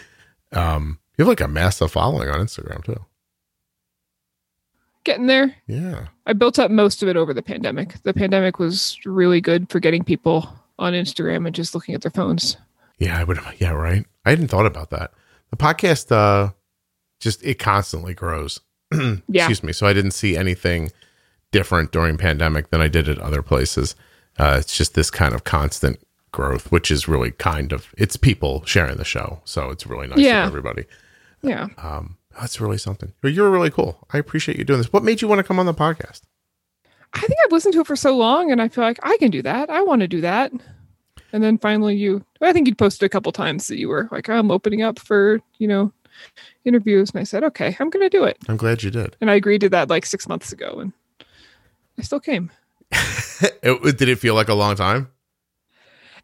Um, you have like a massive following on Instagram too. Getting there. Yeah, I built up most of it over the pandemic. The pandemic was really good for getting people on Instagram and just looking at their phones. yeah, I would. Yeah, right. I hadn't thought about that. The podcast, uh, just it constantly grows. Yeah. Excuse me. So I didn't see anything different during pandemic than I did at other places. Uh, it's just this kind of constant growth, which is really kind of it's people sharing the show, so it's really nice Yeah. for everybody. Yeah. Um, that's really something. You're really cool. I appreciate you doing this. What made you want to come on the podcast? I think I've listened to it for so long and I feel like I can do that. I want to do that. And then finally you I think you'd posted a couple times that you were like, I'm opening up for, you know, interviews. And I said, Okay, I'm gonna do it. I'm glad you did. And I agreed to that like six months ago and I still came. It- did it feel like a long time?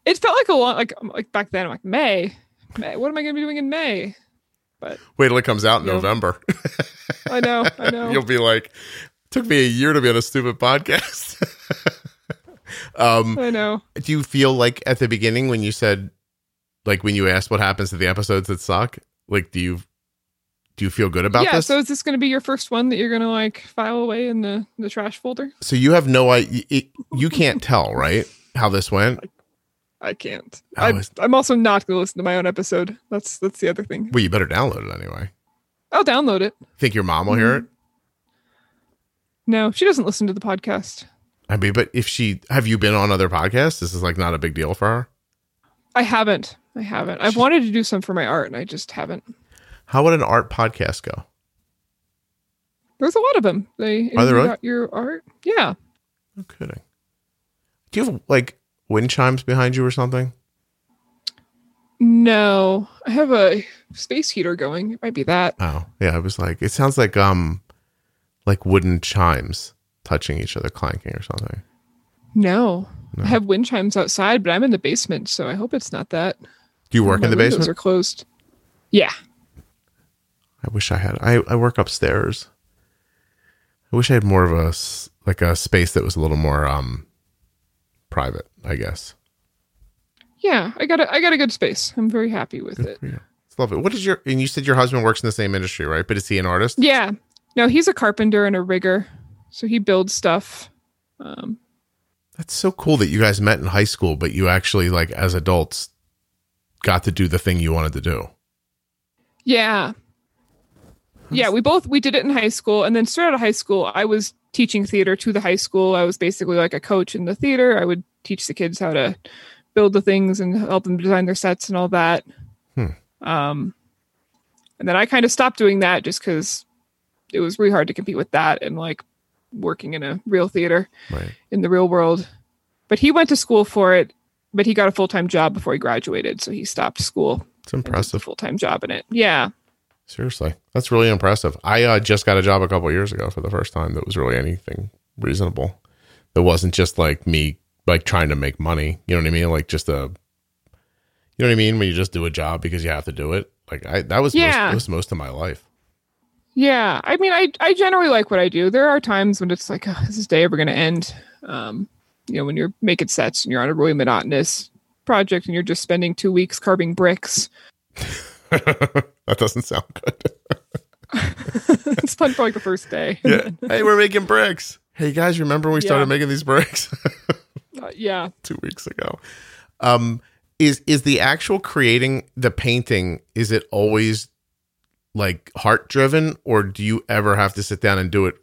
It felt like a long like like back then, I'm like, May. May. What am I gonna be doing in May? Wait till it comes out in Yeah. November. I know, I know. You'll be like, took me a year to be on a stupid podcast. um, I know. do you feel like at the beginning when you said, like when you asked what happens to the episodes that suck, like do you do you feel good about yeah, this? so is this gonna be your first one that you're gonna like file away in the, the trash folder? so you have no idea. You can't tell, right? How this went. I can't. Oh, I'm, I'm also not going to listen to my own episode. That's that's the other thing. Well, you better download it anyway. I'll download it. Think your mom will hear it? No, she doesn't listen to the podcast. I mean, but if she have you been on other podcasts? This is like not a big deal for her. I haven't. I haven't. I've wanted to do some for my art, and I just haven't. How would an art podcast go? There's a lot of them. They Are there really? your art. Yeah. No kidding. Do you have like wind chimes behind you or something? No, I have a space heater going. It might be that. Oh, yeah. I was like, it sounds like um, like wooden chimes touching each other, clanking or something. No. No. I have wind chimes outside, but I'm in the basement, so I hope it's not that. Do you work My in the basement? Are closed. Yeah. I wish I had. I I work upstairs. I wish I had more of a like a space that was a little more um private. I guess. Yeah, I got a I got a good space. I'm very happy with it. Yeah, it's lovely. What is your? And you said your husband works in the same industry, right? But is he an artist? Yeah. No, he's a carpenter and a rigger. So he builds stuff. Um, That's so cool that you guys met in high school, but you actually like as adults got to do the thing you wanted to do. yeah. Yeah, we both we did it in high school and then straight out of high school I was teaching theater to the high school. I was basically like a coach in the theater. I would teach the kids how to build the things and help them design their sets and all that. Hmm. Um and then I kind of stopped doing that just cuz it was really hard to compete with that and like working in a real theater. Right. in the real world. But he went to school for it, but he got a full time job before he graduated, so he stopped school. It's impressive. Full time job in it. Yeah. Seriously, that's really impressive. I uh, just got a job a couple years ago for the first time that was really anything reasonable. That wasn't just like me like trying to make money. You know what I mean? Like just a, you know what I mean? When you just do a job because you have to do it. Like I that was most, Yeah. that was most of my life. Yeah. I mean, I I generally like what I do. There are times when it's like, oh, is this day ever going to end? Um, you know, when you're making sets and you're on a really monotonous project and you're just spending two weeks carving bricks. that doesn't sound good. it's fun for like the first day. Yeah. hey, we're making bricks. Hey guys, remember when we started making these bricks Uh, yeah. two weeks ago? Um, is is the actual creating the painting? Is it always like heart driven, or do you ever have to sit down and do it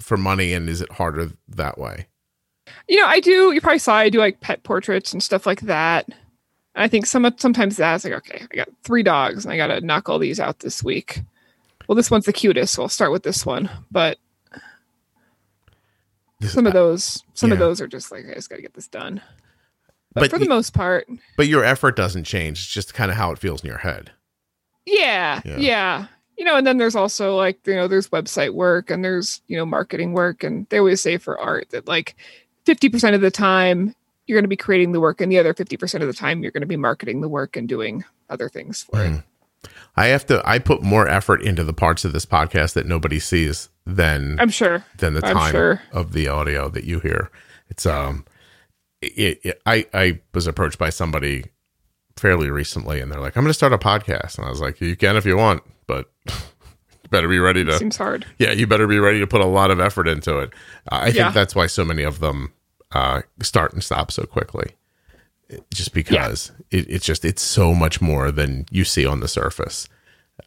for money? And is it harder that way? You know, I do. You probably saw I do like pet portraits and stuff like that. And I think some sometimes that's like, okay, I got three dogs and I got to knock all these out this week. Well, this one's the cutest, so I'll start with this one. But some of those, some of those are just like, I just got to get this done. But, But for the y- most part, but your effort doesn't change. It's just kind of how it feels in your head. yeah, Yeah. yeah, You know, and then there's also like, you know, there's website work and there's, you know, marketing work. And they always say for art that like 50% of the time you're going to be creating the work and the other 50% of the time you're going to be marketing the work and doing other things for it. Mm. I have to. I put more effort into the parts of this podcast that nobody sees than I'm sure. than the I'm time sure. of the audio that you hear. It's um, it, it, I I was approached by somebody fairly recently, and they're like, "I'm going to start a podcast," and I was like, "You can if you want, but better be ready to." Seems hard. yeah, you better be ready to put a lot of effort into it. I think that's why so many of them uh, start and stop so quickly. Just because it, it's just it's so much more than you see on the surface.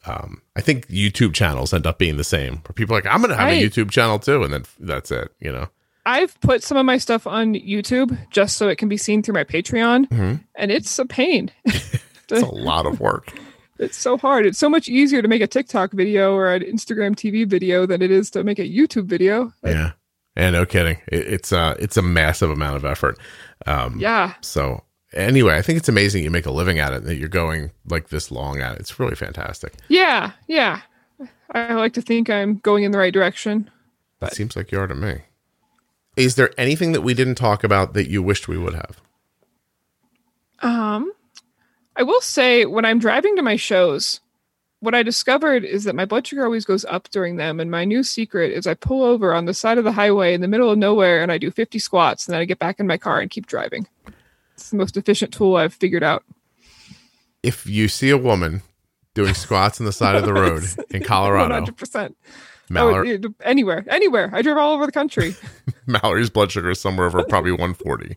Um, I think YouTube channels end up being the same. Where people are like, I'm going to have a YouTube channel too, and then that's it. You know, I've put some of my stuff on YouTube just so it can be seen through my Patreon, Mhm. and it's a pain. it's a lot of work. It's so hard. It's so much easier to make a TikTok video or an Instagram TV video than it is to make a YouTube video. yeah, and no kidding, it, it's uh it's a massive amount of effort. Um, Yeah. So anyway, I think it's amazing you make a living at it that you're going like this long at it. It's really fantastic. Yeah. Yeah. I like to think I'm going in the right direction. It seems like you are to me. Is there anything that we didn't talk about that you wished we would have? Um, I will say when I'm driving to my shows, what I discovered is that my blood sugar always goes up during them. And my new secret is I pull over on the side of the highway in the middle of nowhere and I do 50 squats and then I get back in my car and keep driving. It's the most efficient tool I've figured out. If you see a woman doing squats on the side of the road in Colorado, 100%. Mallory, Oh, anywhere, anywhere. I drive all over the country. Mallory's blood sugar is somewhere over probably 140.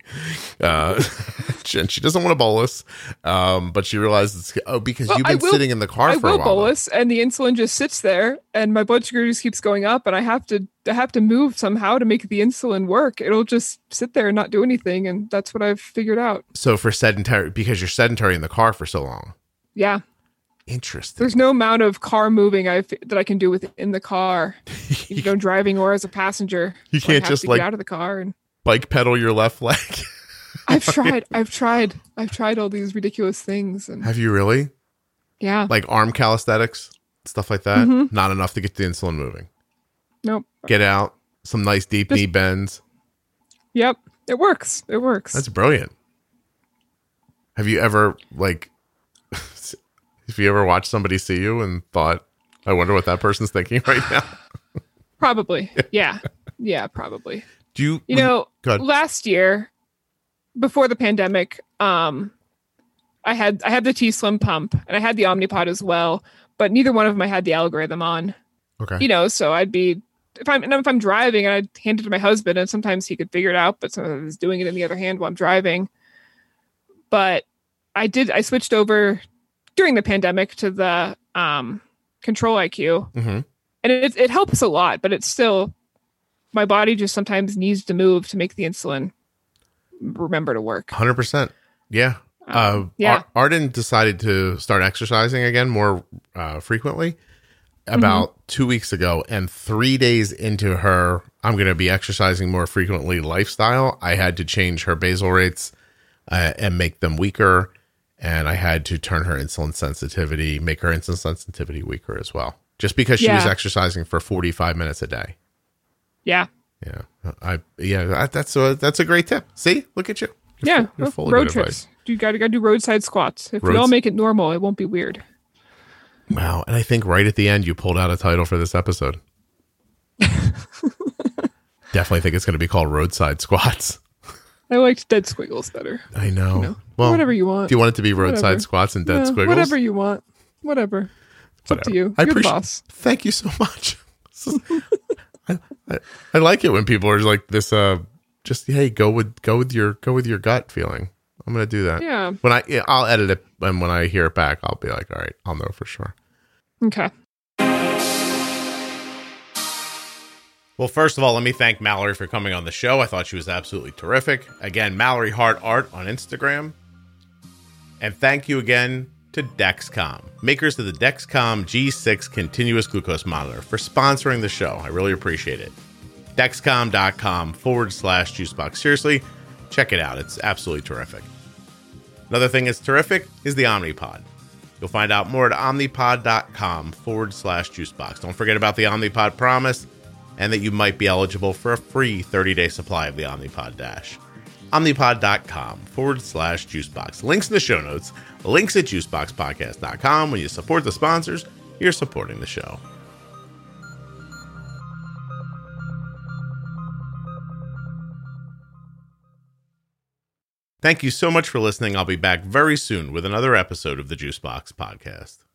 Uh, and she doesn't want to bolus, um, but she realizes, oh, because Well, you've been will- sitting in the car I for a while. bolus, and the insulin just sits there, and my blood sugar just keeps going up, and I have to I have to move somehow to make the insulin work. It'll just sit there and not do anything, and that's what I've figured out. So for sedentary, because you're sedentary in the car for so long. Yeah, Interesting. there's no amount of car moving I that I can do within the car, you know, driving or as a passenger. You So can't just, like- get out of the car, and Bike pedal your left leg. I've tried, I've tried, I've tried all these ridiculous things, and Have you really? yeah, Like arm calisthenics, stuff like that? Mhm. Not enough to get the insulin moving. nope, Get out, some nice deep Just- knee bends. yep, it works, it works. That's brilliant. Have you ever like have you ever watched somebody see you and thought, I wonder what that person's thinking right now? Probably. Yeah. Yeah, probably. Do you? You know, last year before the pandemic, um I had I had the T Slim pump and I had the Omnipod as well, but neither one of them I had the algorithm on. okay. You know, so I'd be if I'm and if I'm driving and I'd hand it to my husband and sometimes he could figure it out, but sometimes I was doing it in the other hand while I'm driving. But I did I switched over during the pandemic to the um control IQ hmm and it it helps a lot, but it's still my body just sometimes needs to move to make the insulin remember to work. Hundred percent. Yeah. Uh, Um, yeah. Ar- Arden decided to start exercising again more uh, frequently about Mm-hmm. two weeks ago, and three days into her, I'm going to be exercising more frequently lifestyle. I had to change her basal rates uh, and make them weaker, and I had to turn her insulin sensitivity, make her insulin sensitivity weaker as well, just because she was exercising for 45 minutes a day. Yeah. Yeah, I yeah, that, that's a that's a great tip. See, look at you. You're yeah. full- you're full road trips. advice. You got to got to do roadside squats. If we all make it normal, it won't be weird. Wow. And I think right at the end, you pulled out a title for this episode. Definitely think it's going to be called Roadside Squats. I liked dead squiggles better. I know. know, well, whatever you want. Do you want it to be Roadside Whatever. Squats and Dead Yeah, Squiggles? Whatever you want. Whatever. It's up to you. I You're the appreciate- boss. Thank you so much. Is- I, I, I like it when people are like this. Uh, just hey, go with go with your go with your gut feeling. I'm gonna do that. Yeah. When I yeah, I'll edit it, and when I hear it back, I'll be like, all right, I'll know for sure. Okay. Well, first of all, let me thank Mallory for coming on the show. I thought she was absolutely terrific. Again, Mallory Hart Art on Instagram. And thank you again to Dexcom, makers of the Dexcom G6 continuous glucose monitor, for sponsoring the show. I really appreciate it. Dexcom.com forward slash juicebox. Seriously, check it out. It's absolutely terrific. Another thing that's terrific is the Omnipod. You'll find out more at omnipod.com forward slash juicebox. Don't forget about the Omnipod promise and that you might be eligible for a free 30 day supply of the Omnipod Dash. Omnipod.com forward slash juicebox. Links in the show notes, links at juiceboxpodcast.com. When you support the sponsors, you're supporting the show. Thank you so much for listening. I'll be back very soon with another episode of the Juicebox Podcast.